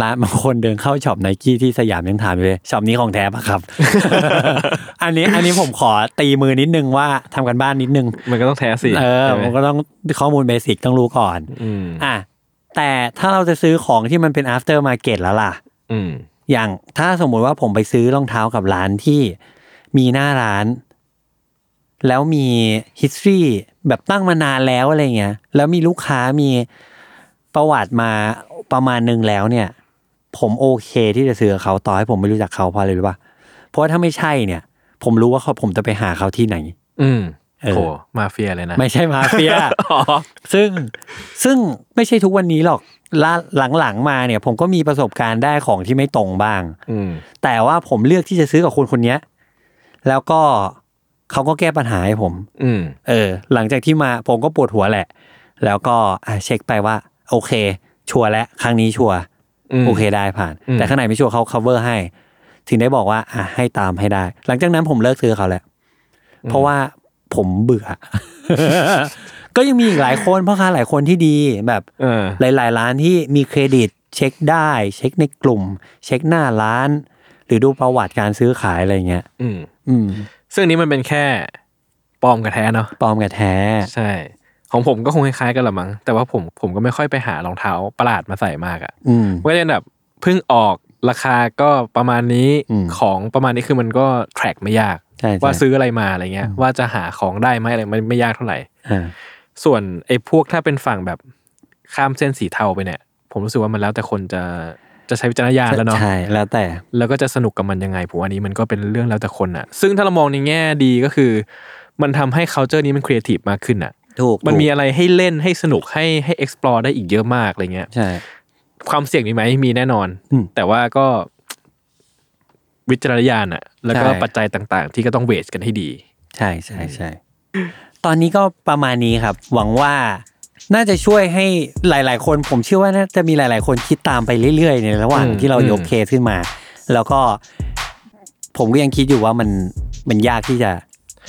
ร้านบางคนเดินเข้า shop ไนกี้ที่สยามยังถามอยู่เลย shop นี้ของแท้ปะครับ อันนี้อันนี้ผมขอตีมือนิดนึงว่าทำการบ้านนิดนึง มันก็ต้องแท้สิเออใช่ไหผมก็ต้องข้อมูล basic ต้องรู้ก่อนอืมอะแต่ถ้าเราจะซื้อของที่มันเป็น after market แล้วล่ะอืมอย่างถ้าสมมุติว่าผมไปซื้อรองเท้ากับร้านที่มีหน้าร้าน แล้วมี history แบบตั้งมานานแล้วอะไรเงี้ยแล้วมีลูกค้ามีประวัติมาประมาณนึงแล้วเนี่ย ผมโอเคที่จะซื้อกับเขาต่อให้ผมไม่รู้จักเขาเพราะอะไรรู้ป่ะเพราะว่าถ้าไม่ใช่เนี่ย ผมรู้ว่าเขาผมจะไปหาเขาที่ไหน อืมเออโหมาเฟียเลยนะ ไม่ใช่มาเฟียอ๋อซึ่งซึ่งไม่ใช่ทุกวันนี้หรอกล่าหลังๆมาเนี่ย ผมก็มีประสบการณ์ได้ของที่ไม่ตรงบ้าง อืมแต่ว่าผมเลือกที่จะซื้อกับคนคนเนี้ยแล้วก็เขาก็แก้ปัญหาให้ผม อืมเออ หลังจากที่มาผมก็ปวดหัวแหละ แล้วก็อะเช็คไปว่า โอเค ชัวร์แล้วครั้งนี้ชัวร์อืม โอเคได้ผ่านอืมแต่ข้างในไม่ชัวร์เขา cover ให้ ถึงได้บอกว่า อะให้ตามให้ได้ หลังจากนั้นผมเลิกซื้อเขาแล้วเพราะว่าผมเบื่อ ก็ยังมีอีกหลายคนพ่อค้าหลายคนที่ดีแบบเออหลาย ๆ ร้านที่มีเครดิต เช็คได้ เช็คในกลุ่ม เช็คหน้าร้าน หรือดูประวัติการซื้อขายอะไรเงี้ยอืม อืม ซึ่งอันนี้มันเป็นแค่ปลอมกับแท้เนาะปลอมกับแท้ ใช่ ของผมก็คงคล้ายๆกันละมั้งแต่ว่าผมผมก็ไม่ค่อยไปหารองเท้าประหลาดมาใส่มากอะอืมก็จะแบบเพิ่งออกราคาก็ประมาณนี้อืมของประมาณนี้คือมันก็ track ไม่ยากใช่ใช่ว่าซื้ออะไรมาอะไรเงี้ย ว่าจะหาของได้ไหมอะไรมันไม่ยากเท่าไหร่อ่าส่วนไอ้พวกถ้าเป็นฝั่งแบบข้ามเส้นสีเทาไปเนี่ย ผมรู้สึกว่ามันแล้วแต่คนจะจะใช้วิจารณญาณแล้วเนาะใช่แล้วแต่แล้วก็จะสนุกกับมันยังไงผมว่าอันนี้มันก็เป็นเรื่องแล้วแต่คนอะซึ่งถ้าเรามองในแง่ดีก็คือ มันทำให้ culture นี้มันครีเอทีฟมากขึ้นอะ ถูกมันมีถูกอะไรให้เล่นให้สนุกให้ให้ explore ได้อีกเยอะมากอะไรเงี้ยใช่ความเสี่ยงมีไหมมีแน่นอนอืมแต่ว่าก็วิจารณญาณอะแล้วก็ใช่ปัจจัยต่าง ๆ ที่ก็ต้องเวทกันให้ดี ใช่ใช่ใช่ตอนนี้ก็ประมาณนี้ครับ หวังว่าน่าจะช่วยให้หลาย ๆ คน ผมเชื่อว่าน่าจะมีหลาย ๆ คนคิดตามไปเรื่อย ๆ ในระหว่างอืมที่เราอืมยกเคสขึ้นมา แล้วก็ ผมก็ยังคิดอยู่ว่ามันมันยากที่จะ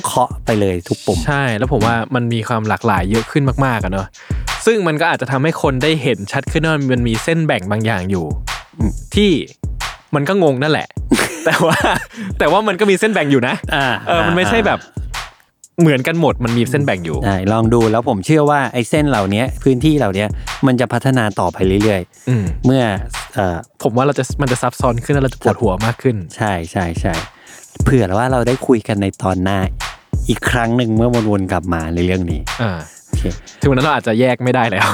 เคาะไปเลยทุกปุ่ม ใช่ แล้วผมว่ามันมีความหลากหลายเยอะขึ้นมากๆอะเนอะซึ่งมันก็อาจจะทำให้คนได้เห็นชัดขึ้นว่ามันมีเส้นแบ่งบางอย่างอยู่อืมที่มันก็งงนั่นแหละ แต่ว่า แต่ว่ามันก็มีเส้นแบ่งอยู่นะอ่าเออมันไม่ใช่แบบเหมือนกันหมดมันมีเส้นแบ่งอยู่ใช่ลองดูแล้วผมเชื่อว่าไอ้เส้นเหล่านี้พื้นที่เหล่านี้มันจะพัฒนาต่อไปเรื่อยอืมๆเมื่อเอ่อผมว่าเราจะมันจะซับซ้อนขึ้นแล้วเราจะปวดหัวมากขึ้น ใช่ใช่ใช่ เผื่อว่าเราได้คุยกันในตอนหน้า อีกครั้งหนึ่งเมื่อวนๆกลับมาในเรื่องนี้อ่าโอเคถึงวันนั้นเราอาจจะแยกไม่ได้แล้ว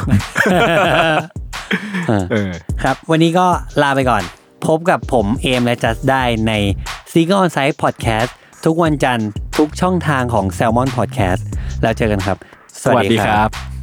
เออเออครับ วันนี้ก็ลาไปก่อน พบกับผมเอมและจัสได้ใน s e a g On Site Podcast ทุกวันจันทร์ทุกช่องทางของ Salmon Podcast แล้วเจอกันครับ สวัสดีครับ